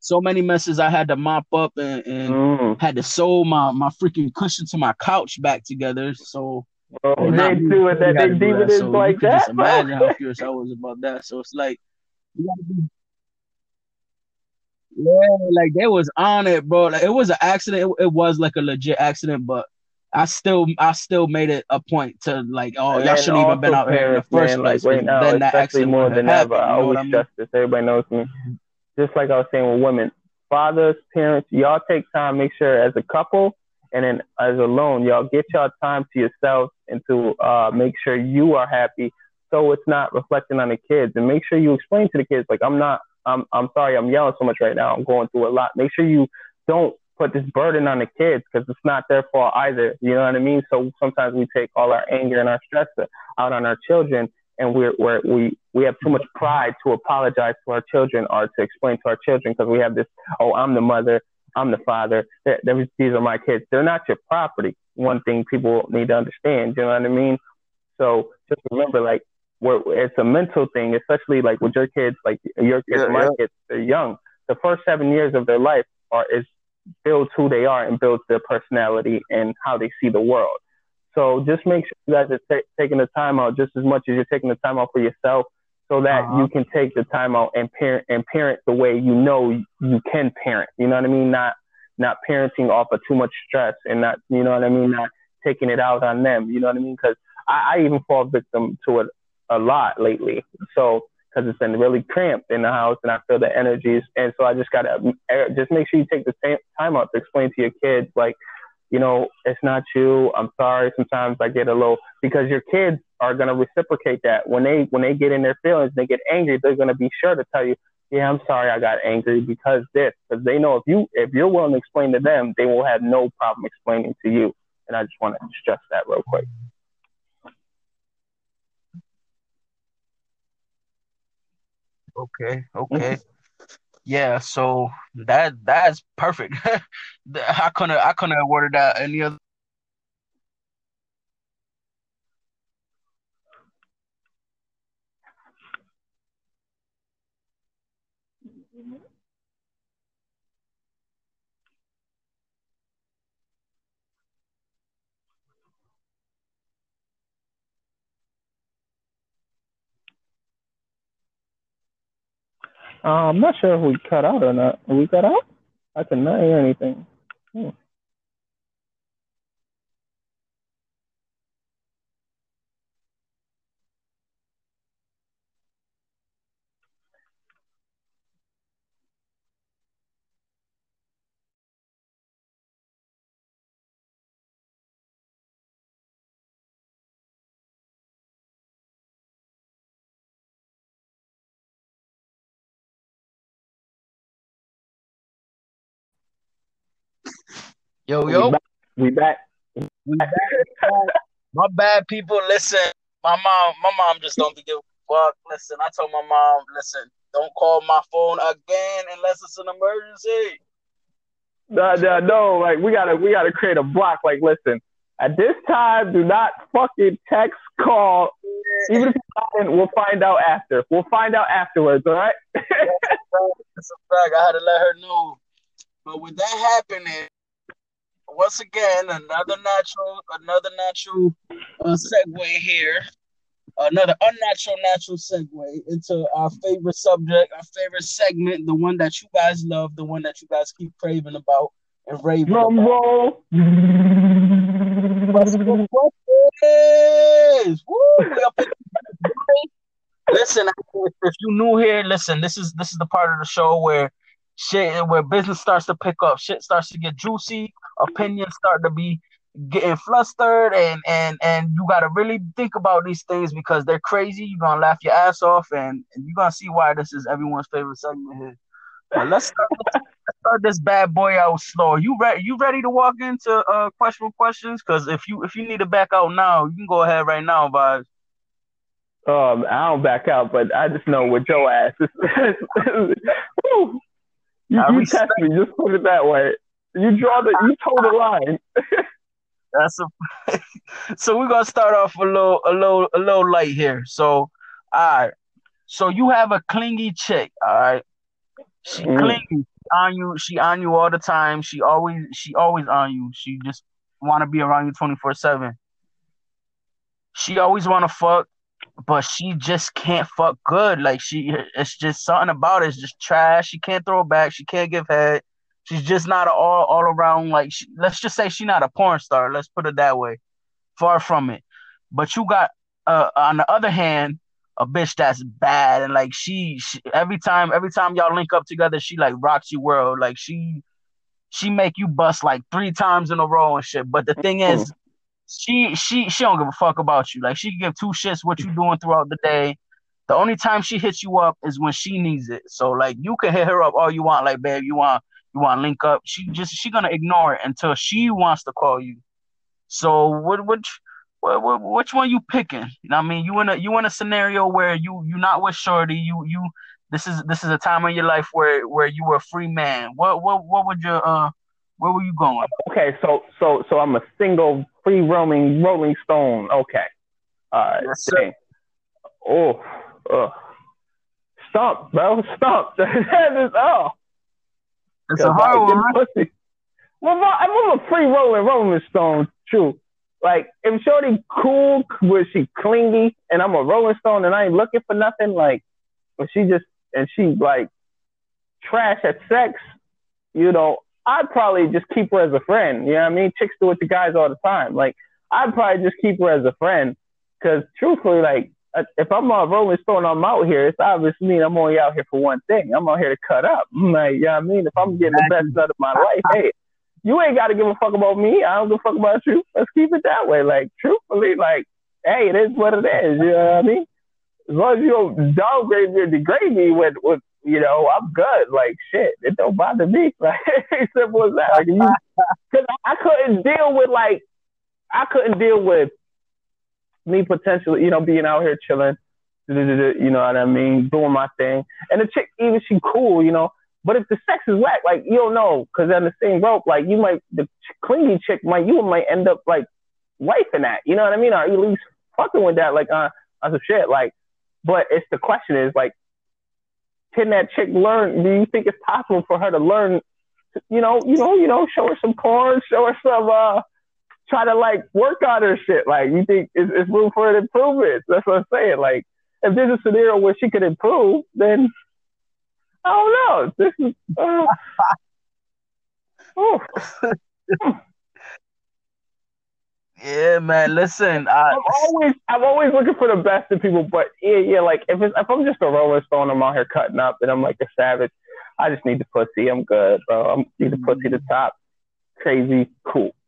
so many messes I had to mop up and, and mm. had to sew my, my freaking cushion to my couch back together. So
Oh, they do it that they dividends so like that. Just
imagine how furious I was about that. So it's like you gotta be yeah, like they was on it, bro. Like it was an accident. It, it, was like a legit accident, but I still, I still made it a point to like, oh, y'all shouldn't even been out here in the first man, place.
Like right now,
then
that especially more than happened, ever. I always I mean? stress this. Everybody knows me. Just like I was saying with women, fathers, parents, y'all take time. Make sure as a couple and then as alone, y'all get y'all time to yourself and to uh, make sure you are happy. So it's not reflecting on the kids, and make sure you explain to the kids like I'm not. I'm I'm sorry. I'm yelling so much right now. I'm going through a lot. Make sure you don't put this burden on the kids because it's not their fault either. You know what I mean? So sometimes we take all our anger and our stress out on our children, and we're, we're we we have too much pride to apologize to our children or to explain to our children because we have this. Oh, I'm the mother. I'm the father. These are my kids. They're not your property. One thing people need to understand. You know what I mean? So just remember, like, it's a mental thing, especially like with your kids, like your kids, yeah, my yeah. kids, they're young. The first seven years of their life are is builds who they are and builds their personality and how they see the world. So just make sure you guys are t- taking the time out just as much as you're taking the time out for yourself so that uh-huh. you can take the time out and parent and parent the way you know you can parent. You know what I mean? Not not parenting off of too much stress and not you know what I mean? Not taking it out on them. You know what I mean? Because I, I even fall victim to it a lot lately. So because it's been really cramped in the house and I feel the energies. And so I just gotta just make sure you take the time out to explain to your kids like you know, it's not you. I'm sorry. Sometimes I get a little because your kids are gonna reciprocate that when they when they get in their feelings, they get angry. They're gonna be sure to tell you, yeah, I'm sorry, I got angry because this, because they know if you if you're willing to explain to them, they will have no problem explaining to you. And I just want to stress that real quick.
Okay. Okay mm-hmm. Yeah, so that that's perfect. I couldn't I couldn't have worded that any other.
Uh, I'm not sure if we cut out or not. Are we cut out? I cannot hear anything. Hmm.
Yo, yo.
We back.
We back. my bad, people. Listen, my mom, my mom just don't give a fuck. Listen, I told my mom, listen, don't call my phone again unless it's an emergency.
No, no, no. Like we gotta, we gotta create a block. Like, listen, at this time, do not fucking text, call. Even if you we'll find out after. We'll find out afterwards. All right. That's
a fact. I had to let her know. But with that happening, once again, another natural, another natural uh, segue here. Another unnatural, natural segue into our favorite subject, our favorite segment, the one that you guys love, the one that you guys keep craving about and raving Drum about. roll. listen, if you're new here, listen. This is this is the part of the show where shit where business starts to pick up, shit starts to get juicy, opinions start to be getting flustered and and and you got to really think about these things because they're crazy. You're gonna laugh your ass off and, and you're gonna see why this is everyone's favorite segment here. But let's start, let's start this bad boy out slow. You ready you ready to walk into uh questionable questions? Because if you if you need to back out now you can go ahead right now Vybez
um i don't back out but i just know what your ass You, you test me. Just put it that way. You draw the. You toe the line.
That's a. so we're gonna start off a little, a little, a little light here. So, all right. So you have a clingy chick, all right. She mm. clingy on you. She on you all the time. She always, she always on you. She just want to be around you twenty four seven. She always want to fuck, but she just can't fuck good. Like she, it's just something about it. It's just trash. She can't throw back. She can't give head. She's just not all all around like. She, let's just say she's not a porn star. Let's put it that way. Far from it. But you got uh, on the other hand a bitch that's bad and like she, she, every time every time y'all link up together she like rocks your world like she she make you bust like three times in a row and shit but the thing is she she she don't give a fuck about you like she give two shits what you doing throughout the day the only time she hits you up is when she needs it so like you can hit her up all you want like babe you want you want link up she just she gonna ignore it until she wants to call you so what what which one you picking? You know what I mean? You in a you in a scenario where you you not with Shorty. You you this is this is a time in your life where where you were a free man. What what what would your uh where were you going?
Okay, so so so I'm a single free roaming Rolling Stone. Okay. Uh yes. Oh, uh, stop, bro, stop. that is oh.
It's a hard one. Pussy.
Well, I'm a free rolling Rolling Stone. True. Like, if Shorty cool, was she clingy, and I'm a Rolling Stone, and I ain't looking for nothing, like, but she just and she like trash at sex, you know, I'd probably just keep her as a friend. You know what I mean? Chicks do it to guys all the time. Like, I'd probably just keep her as a friend, because truthfully, like, uh, if I'm a Rolling Stone, I'm out here. It's obviously mean I'm only out here for one thing. I'm out here to cut up. Like, you know what I mean? If I'm getting the best out of my life, hey, you ain't got to give a fuck about me. I don't give a fuck about you. Let's keep it that way. Like, truthfully, like, hey, it is what it is. You know what I mean? As long as you don't downgrade me or degrade me with, with you know, I'm good. Like, shit, it don't bother me. Like, simple as that. Like, you, cause I couldn't deal with, like, I couldn't deal with me potentially, you know, being out here chilling, you know what I mean, doing my thing. And the chick, even she cool, you know, but if the sex is whack, like you don't know, because on the same rope, like you might the clingy chick might you might end up like wifing that, you know what I mean, or at least fucking with that, like uh, on some shit, like. But it's the question is like, can that chick learn? Do you think it's possible for her to learn? You know, you know, you know, show her some porn, show her some, uh, try to like work on her shit. Like, you think it's, it's room for an improvement? That's what I'm saying. Like, if there's a scenario where she could improve, then Oh no, this is. Uh.
yeah, man. Listen, I,
I'm always I'm always looking for the best in people, but yeah, yeah. Like if it's, if I'm just a Rolling Stone, I'm out here cutting up, and I'm like a savage. I just need the pussy. I'm good, bro. I'm need the pussy to top. Crazy, cool.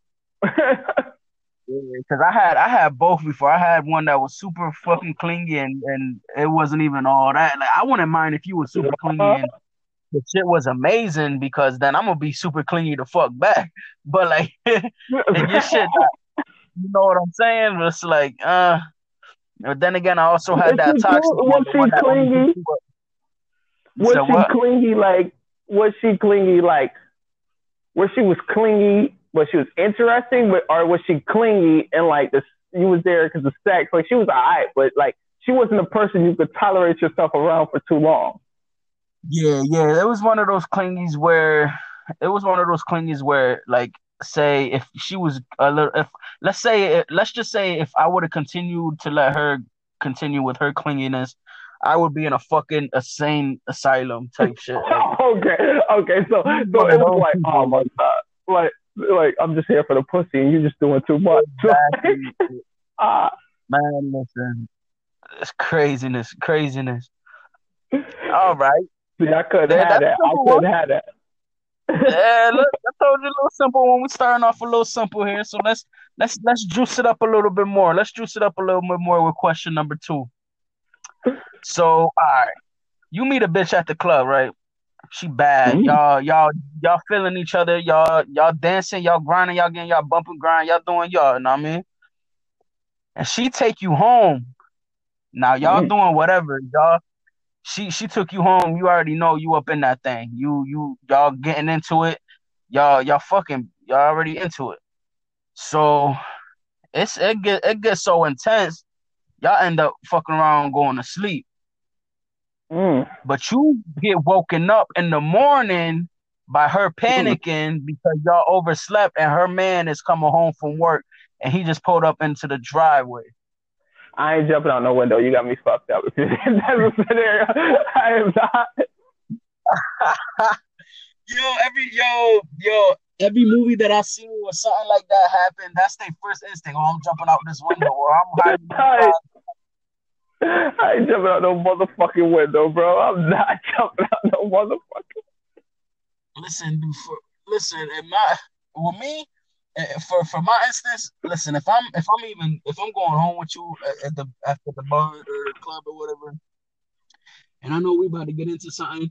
Because I had I had both before. I had one that was super fucking clingy and, and it wasn't even all that. Like I wouldn't mind if you were super uh-huh. clingy and the shit was amazing because then I'm gonna be super clingy to fuck back. But like and your shit, you know what I'm saying? It's like uh. But then again, I also had that toxic.
Was she clingy? Was so she what? clingy? Like was she clingy? Like where she was clingy but she was interesting, but or was she clingy and like this? You was there because of sex. Like she was alright, but like she wasn't a person you could tolerate yourself around for too long.
Yeah, yeah, it was one of those clingies where it was one of those clingies where like say if she was a little if let's say let's just say if I would have continued to let her continue with her clinginess I would be in a fucking insane asylum type shit.
Like, okay, okay, so so it was like, oh my god, like like I'm just here for the pussy, and you're just doing too much.
Exactly. uh, Man, listen, it's craziness, craziness. All right.
See, I couldn't yeah, have that. I couldn't have that.
yeah, look, told you a little simple when we starting off a little simple here. So let's let's let's juice it up a little bit more. Let's juice it up a little bit more with question number two. So, all right, you meet a bitch at the club, right? She bad. Mm. Y'all, y'all, y'all feeling each other. Y'all, y'all dancing. Y'all grinding. Y'all getting y'all bumping grind. Y'all doing y'all. You know what I mean? And she take you home. Now y'all mm. doing whatever. Y'all, she she took you home. You already know you up in that thing. You you y'all getting into it. Y'all y'all fucking y'all already into it. So it's it get it gets so intense, y'all end up fucking around going to sleep.
Mm.
But you get woken up in the morning by her panicking because y'all overslept and her man is coming home from work and he just pulled up into the driveway.
I ain't jumping out no window. You got me fucked up. That's a scenario. I am not.
yo, every yo, yo, every movie that I see where something like that happened, that's their first instinct. Oh, I'm jumping out this window or I'm hiding.
I, I ain't jumping out no motherfucking window, bro. I'm not jumping out no motherfucking.
Listen, for, listen, in my with me, eh, for for my instance, listen, if I'm if I'm even if I'm going home with you at, at the after the bar or club or whatever, and I know we about to get into something,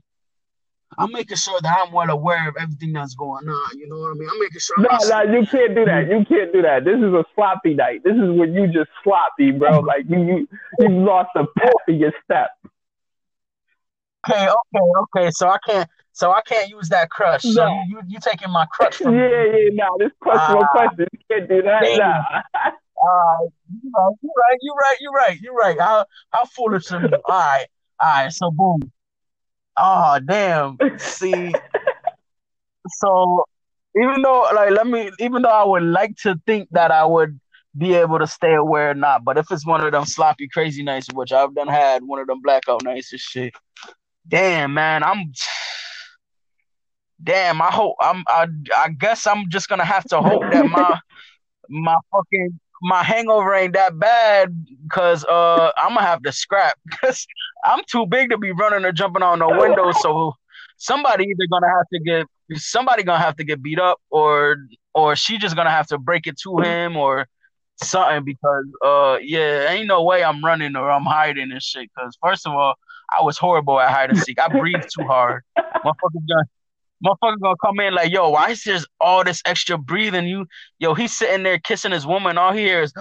I'm making sure that I'm well aware of everything that's going on. You know what I mean? I'm making sure.
No, no, you can't do that. You can't do that. This is a sloppy night. This is when you just sloppy, bro. Like you, you, you lost a pep in your step.
Okay, okay, okay. So I can't. So I can't use that crush. So
No.
you, you you taking my crush from
Yeah,
me?
yeah, no. This question,
Ah.
question. You can't do that. Nah.
Uh, you right, You're right, you right, you right, you right. How how foolish of me. All right, all right. So boom. Oh damn. See, so even though like let me even though I would like to think that I would be able to stay aware or not, but if it's one of them sloppy crazy nights, which I've done had one of them blackout nights and shit, damn man, I'm damn, I hope I'm I I guess I'm just gonna have to hope that my my fucking my hangover ain't that bad because uh I'm gonna have to scrap because I'm too big to be running or jumping on no window. So somebody either gonna have to get somebody gonna have to get beat up or or she just gonna have to break it to him or something because uh yeah ain't no way I'm running or I'm hiding and shit because first of all I was horrible at hide and seek I breathed too hard motherfuckers gonna motherfucker gonna come in like yo why is there all this extra breathing? You yo he's sitting there kissing his woman. All he hears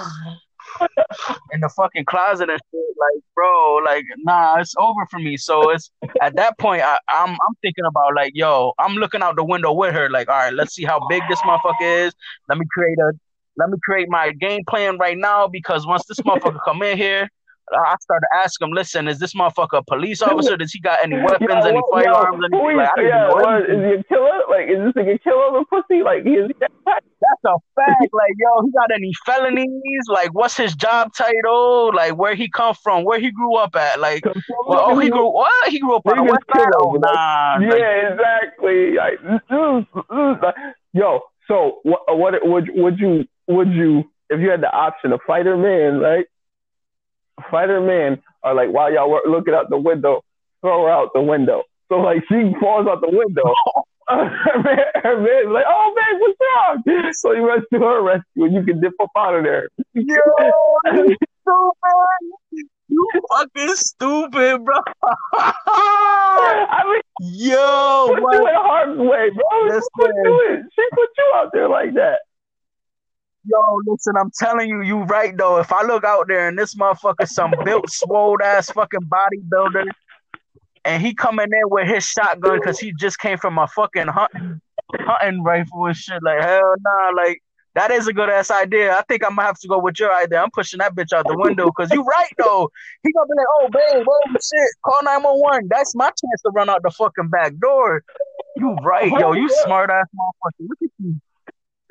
in the fucking closet and shit. Like bro like nah it's over for me. So it's at that point I, I'm I'm thinking about like yo I'm looking out the window with her. Like all right let's see how big this motherfucker is. Let me create a let me create my game plan right now because once this motherfucker come in here I started asking him, listen, is this motherfucker a police officer? Does he got any weapons,
Yo,
any
what-
firearms,
who
anything?
is-
Like,
yeah, what, is he a killer? Like, is this nigga kill over pussy? Like, is
That's a fact. Like, yo, he got any felonies? Like, what's his job title? Like, where he come from? Where he grew up at? Like, well, oh, he grew what? He grew up on the west side. Oh, nah.
Yeah,
Like,
exactly. Like, mm. yo, so what? What would would you would you if you had the option of fighter man, right? Fighter man, are like while y'all were looking out the window, throw her out the window. So like she falls out the window. her man, her man's like, "Oh man, what's wrong?" So he runs to her rescue, and you can dip up out of there.
yo, you stupid. You fucking stupid, bro.
I mean,
yo,
put you
what?
in harm's way, bro. Put you in. She put you out there like that.
Yo, listen, I'm telling you, you right though. If I look out there and this motherfucker some built, swole ass fucking bodybuilder, and he coming in with his shotgun because he just came from a fucking hunting, hunting rifle and shit, like hell nah, like that is a good ass idea. I think I'm gonna have to go with your idea. I'm pushing that bitch out the window because you right though. He gonna be like, oh babe, oh shit, call 911. That's my chance to run out the fucking back door. You right, yo, you smart ass motherfucker. Look at you.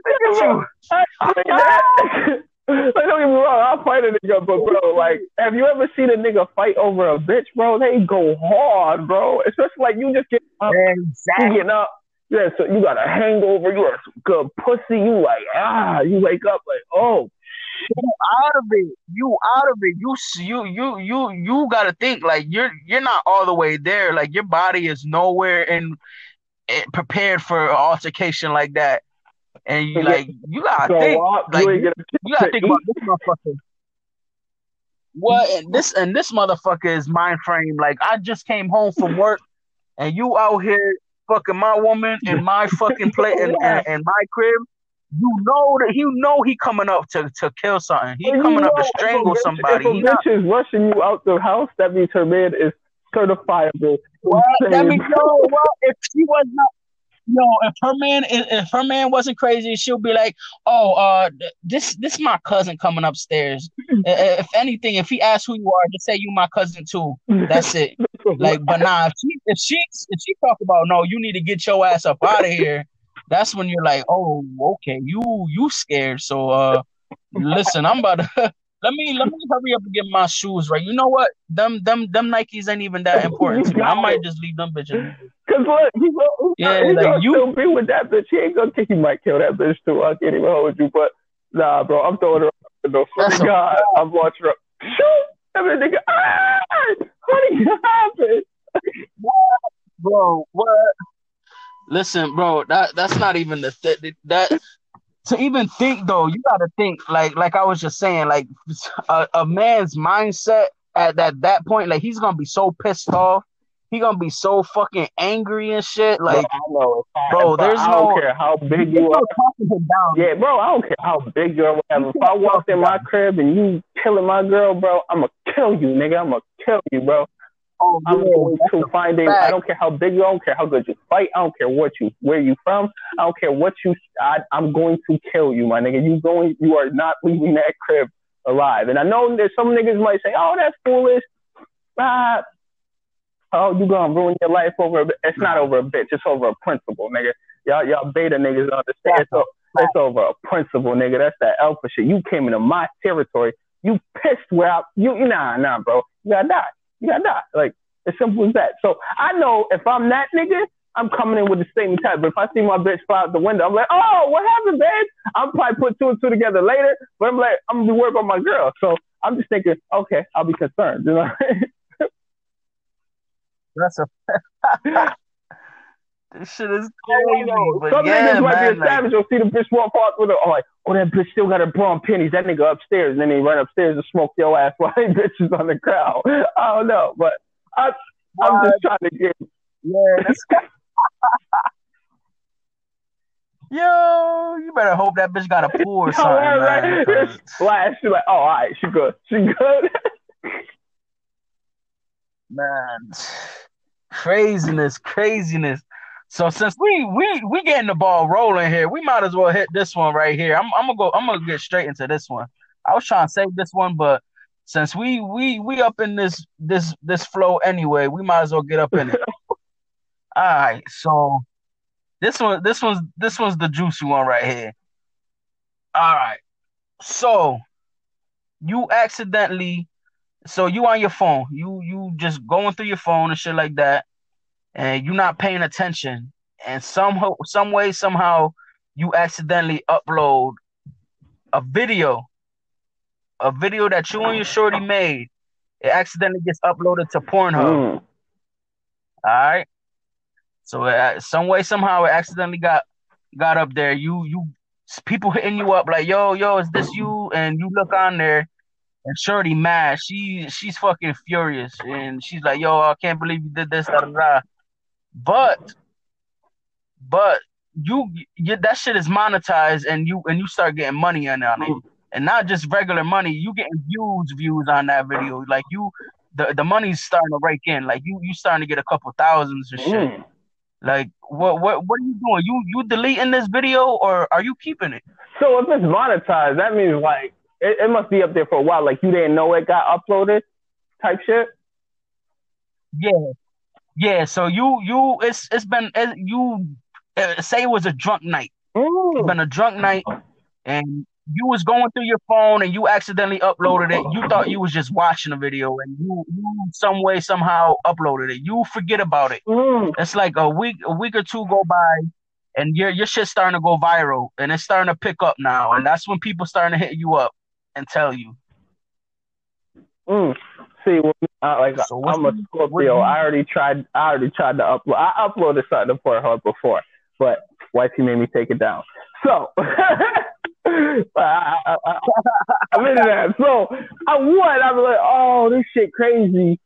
Look at you.
I, like, don't get me wrong, I'll fight a nigga, but bro, like, have you ever seen a nigga fight over a bitch, bro? They go hard, bro. Especially like you just get up, you
Exactly.
getting up. Yeah, so you got a hangover, you got some good pussy, you like ah, you wake up like oh, you
out of it. You out of it. You you you you you got to think like you're you're not all the way there. Like your body is nowhere in prepared for an altercation like that. And you like you gotta
so
think.
up,
like,
you ain't
You gotta think about this motherfucker. What and this and this motherfucker is mind frame. Like I just came home from work, and you out here fucking my woman in my fucking plate in, in, in my crib. You know that you know he coming up to, to kill something. He
You
coming up to strangle
if a bitch-
somebody.
If
He
a
not
bitch is rushing you out the house, that means her man is certifiable.
What? That
Insane.
means yo, well, if she was not yo, if her man if her man wasn't crazy, she'll be like, "Oh, uh, this this is my cousin coming upstairs. if anything, if he asks who you are, just say you my cousin too. That's it. like, but nah, if she if she if she talk about no, you need to get your ass up out of here. That's when you're like, oh, okay, you you scared. So, uh, listen, I'm about to let me let me hurry up and get my shoes right. You know what? Them them them Nikes ain't even that important to me. I might just leave them bitches.
Cause look, he's gonna, yeah, he's like gonna you still be with that bitch. He ain't gonna. He might kill that bitch too. I can't even hold you, but nah, bro, I'm throwing her. No, That's God, a- I'm watching her. Shoot, mean, nigga, ah, what happened?
bro, what? Listen, bro, that that's not even the th- that to even think though, you got to think like like I was just saying, like a, a man's mindset at that that point, like he's gonna be so pissed off. He gonna be so fucking angry and shit. Like,
bro, bro there's I no. I don't care how big you are. Yeah, bro, I don't care how big you are. Whatever. If I walked in my crib and you killing my girl, bro, I'ma kill you, nigga. I'ma kill you, bro. Oh, I'm going to find a. I don't care how big you. Are. I don't care how good you fight. I don't care what you, where you from. I don't care what you. I, I'm going to kill you, my nigga. You going? You are not leaving that crib alive. And I know that some niggas might say, "Oh, that's foolish." Ah, oh, you gonna ruin your life over? A, it's not over a bitch. It's over a principle, nigga. Y'all, y'all beta niggas understand. So it's over a principle, nigga. That's that alpha shit. You came into my territory. You pissed where I, you, nah, nah, bro. You gotta die you gotta die. Like as simple as that. So I know if I'm that nigga, I'm coming in with the same type. But if I see my bitch fly out the window, I'm like, oh, what happened, babe? I'm probably put two and two together later. But I'm like, I'm gonna be worried about my girl. So I'm just thinking, okay, I'll be concerned. You know.
That's a. this shit is crazy.
Some
yeah,
niggas
might
be a like... savage. You'll see the bitch walk past with her. Oh, like, oh, that bitch still got her bra and pennies. That nigga upstairs. And then they run upstairs and smoke your ass while they bitches on the crowd. I don't know. But I, I'm just trying to get.
Yeah. Yo, you better hope that bitch got a pool or something. right, right.
Splash. She's like, oh, all right, she good. She good.
man, craziness, craziness. So since we we we getting the ball rolling here, we might as well hit this one right here. I'm I'm gonna go. I'm gonna get straight into this one. I was trying to save this one, but since we we we up in this this this flow anyway, we might as well get up in it. All right, so this one this one's this one's the juicy one right here. All right, so you accidentally, so you on your phone, you you just going through your phone and shit like that and you're not paying attention, and somehow, some way, somehow, you accidentally upload a video, a video that you and your shorty made, it accidentally gets uploaded to Pornhub. Mm. All right. So uh, some way, somehow, it accidentally got got up there. You you people hitting you up like, yo, yo, is this you? And you look on there, and Shorty mad. She she's fucking furious, and she's like, yo, I can't believe you did this. Da, da, da. But but you, you that shit is monetized and you and you start getting money on it. And not just regular money, you getting views, views on that video. Like you the, the money's starting to rake in. Like you you starting to get a couple thousands and shit. Mm. Like what what what are you doing? You you deleting this video or are you keeping it?
So if it's monetized, that means like it, it must be up there for a while. Like you didn't know it got uploaded, type shit.
Yeah, yeah, so you you it's it's been it, you uh, say it was a drunk night. Ooh. It's been a drunk night, and you was going through your phone and you accidentally uploaded it. You thought you was just watching a video, and you, you some way somehow uploaded it. You forget about it. Mm. It's like a week a week or two go by, and your your shit's starting to go viral, and it's starting to pick up now, and that's when people starting to hit you up and tell you.
Mm. See, when, uh, like so I'm a Scorpio. I already tried. I already tried to upload. I uploaded something to Pornhub before, but wifey made me take it down. So I, I, I, I'm into that. So I would. I'm like, oh, this shit crazy.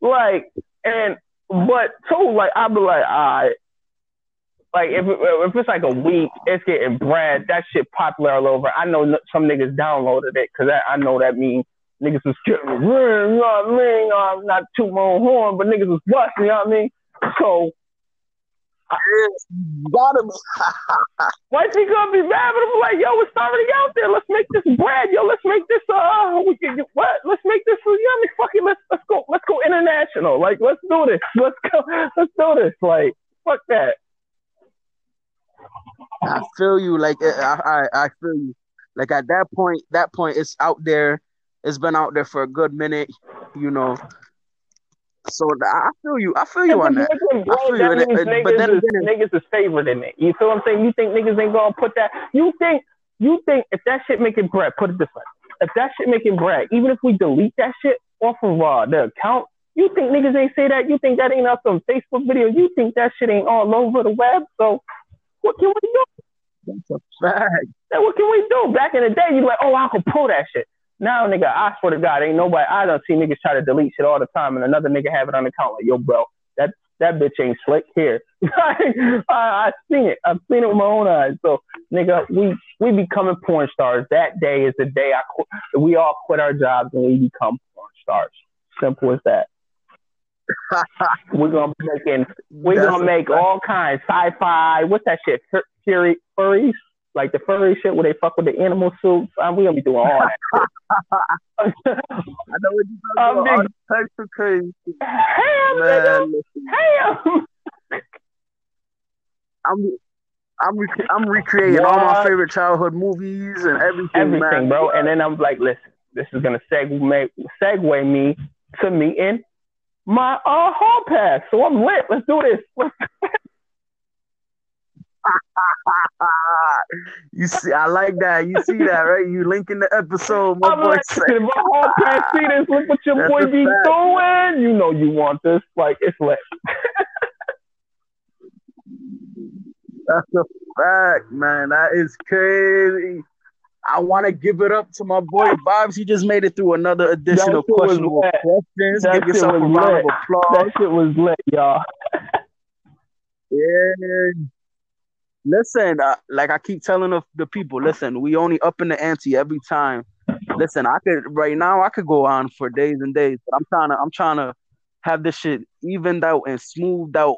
Like, and but too, like I'd be like, right. Like if if it's like a week, it's getting bread. That shit popular all over. I know some niggas downloaded it because I, I know that means niggas was killing me. You know what I mean? I'm not too my own horn, but niggas was busting, you know what I mean? So
gotta be.
Why she gonna be mad? But I'm like, yo, it's already out there. Let's make this bread, yo. Let's make this. Uh, we can get what? Let's make this. Yeah, I mean, fuck it. Let's let's go. Let's go international. Like, let's do this. Let's go. Let's do this. Like, fuck that.
I feel you. Like, I I, I feel you. Like at that point, that point, it's out there. It's been out there for a good minute. You know, so I feel you. I feel you on that. I feel you.
That
it,
but then is, niggas is favored in it. You feel what I'm saying? You think niggas ain't gonna put that? You think you think if that shit making bread? Put it this way: if that shit making bread, even if we delete that shit off of uh, the account, you think niggas ain't say that? You think that ain't on some Facebook video? You think that shit ain't all over the web? So what can we do?
That's a fact.
Then what can we do? Back in the day, you like, oh, I can pull that shit. Now, nigga, I swear to God, ain't nobody. I don't see niggas try to delete shit all the time, and another nigga have it on the account like, yo, bro, that that bitch ain't slick. Here, I, I seen it. I've seen it with my own eyes. So, nigga, we we becoming porn stars. That day is the day I quit. We all quit our jobs and we become porn stars. Simple as that. we're gonna be making. We're That's gonna make all kinds sci-fi. What's that shit? Furry, furries like the furry shit where they fuck with the animal suits. Um, we gonna be doing all that. I
know what you're talking about. All types of crazy.
Ham, Man, ham.
I'm I'm rec- I'm recreating what? all my favorite childhood movies and everything,
everything,
man.
bro. And then I'm like, listen, this is gonna segue segue me to meeting my uh hall pass. So I'm lit. Let's do this.
you see, I like that. You see that, right? You linking the episode. My I'm boy like,
whole past see this. Look what your boy be fact. doing. You know you want this. Like it's lit.
That's a fact, man. That is crazy. I want to give it up to my boy Bobs. He just made it through another edition of questionable questions.
That
give yourself a round
lit.
of applause.
That shit was lit, y'all.
yeah. Listen, uh, like I keep telling the, the people, listen, we only up in the ante every time. Listen, I could right now I could go on for days and days, but I'm trying to I'm trying to have this shit evened out and smoothed out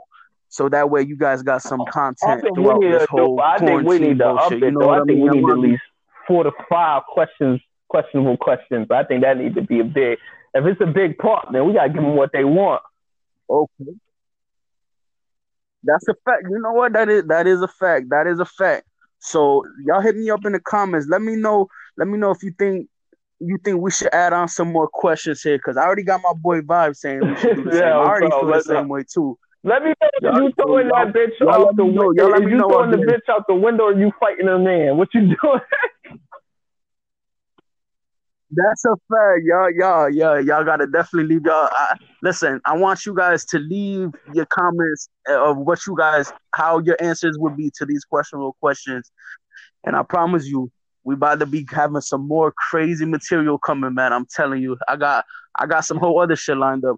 so that way you guys got some content throughout this whole
I think we need to up it. You know I, think we need at least four to five questions, questionable questions. I think that needs to be a big. If it's a big part, then we gotta give them what they want.
Okay. That's a fact. You know what? That is that is a fact. That is a fact. So y'all hit me up in the comments. Let me know. Let me know if you think you think we should add on some more questions here because I already got my boy Vibe saying we should do the same. I already feel the same way too.
Let me know if you throwing that bitch out the window. If you throwing the bitch out the window or you fighting a man. What you doing?
That's a fact, y'all. Y'all, y'all, y'all gotta definitely leave y'all. I, listen, I want you guys to leave your comments of what you guys, how your answers would be to these questionable questions, and I promise you, we about to be having some more crazy material coming, man. I'm telling you, I got, I got some whole other shit lined up.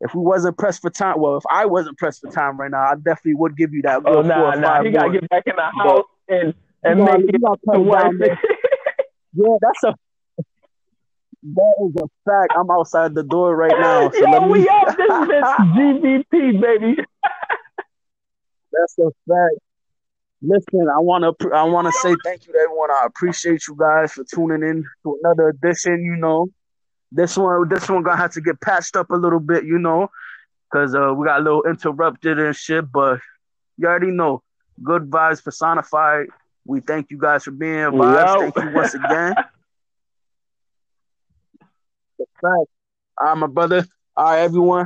If we wasn't pressed for time, well, if I wasn't pressed for time right now, I definitely would give you that.
Oh nah, nah, you gotta get back in the house but, and and make it.
Yeah, that's a that is a fact. I'm outside the door right now. So
Yo,
let me...
we out this bitch GVP, baby.
That's a fact. Listen, I want to I want to say thank you to everyone. I appreciate you guys for tuning in to another edition. You know, this one this one gonna have to get patched up a little bit. You know, because uh, we got a little interrupted and shit. But you already know, good vibes personified. We thank you guys for being here. Vybez, thank you once again. fact. All right, my brother. All right, everyone.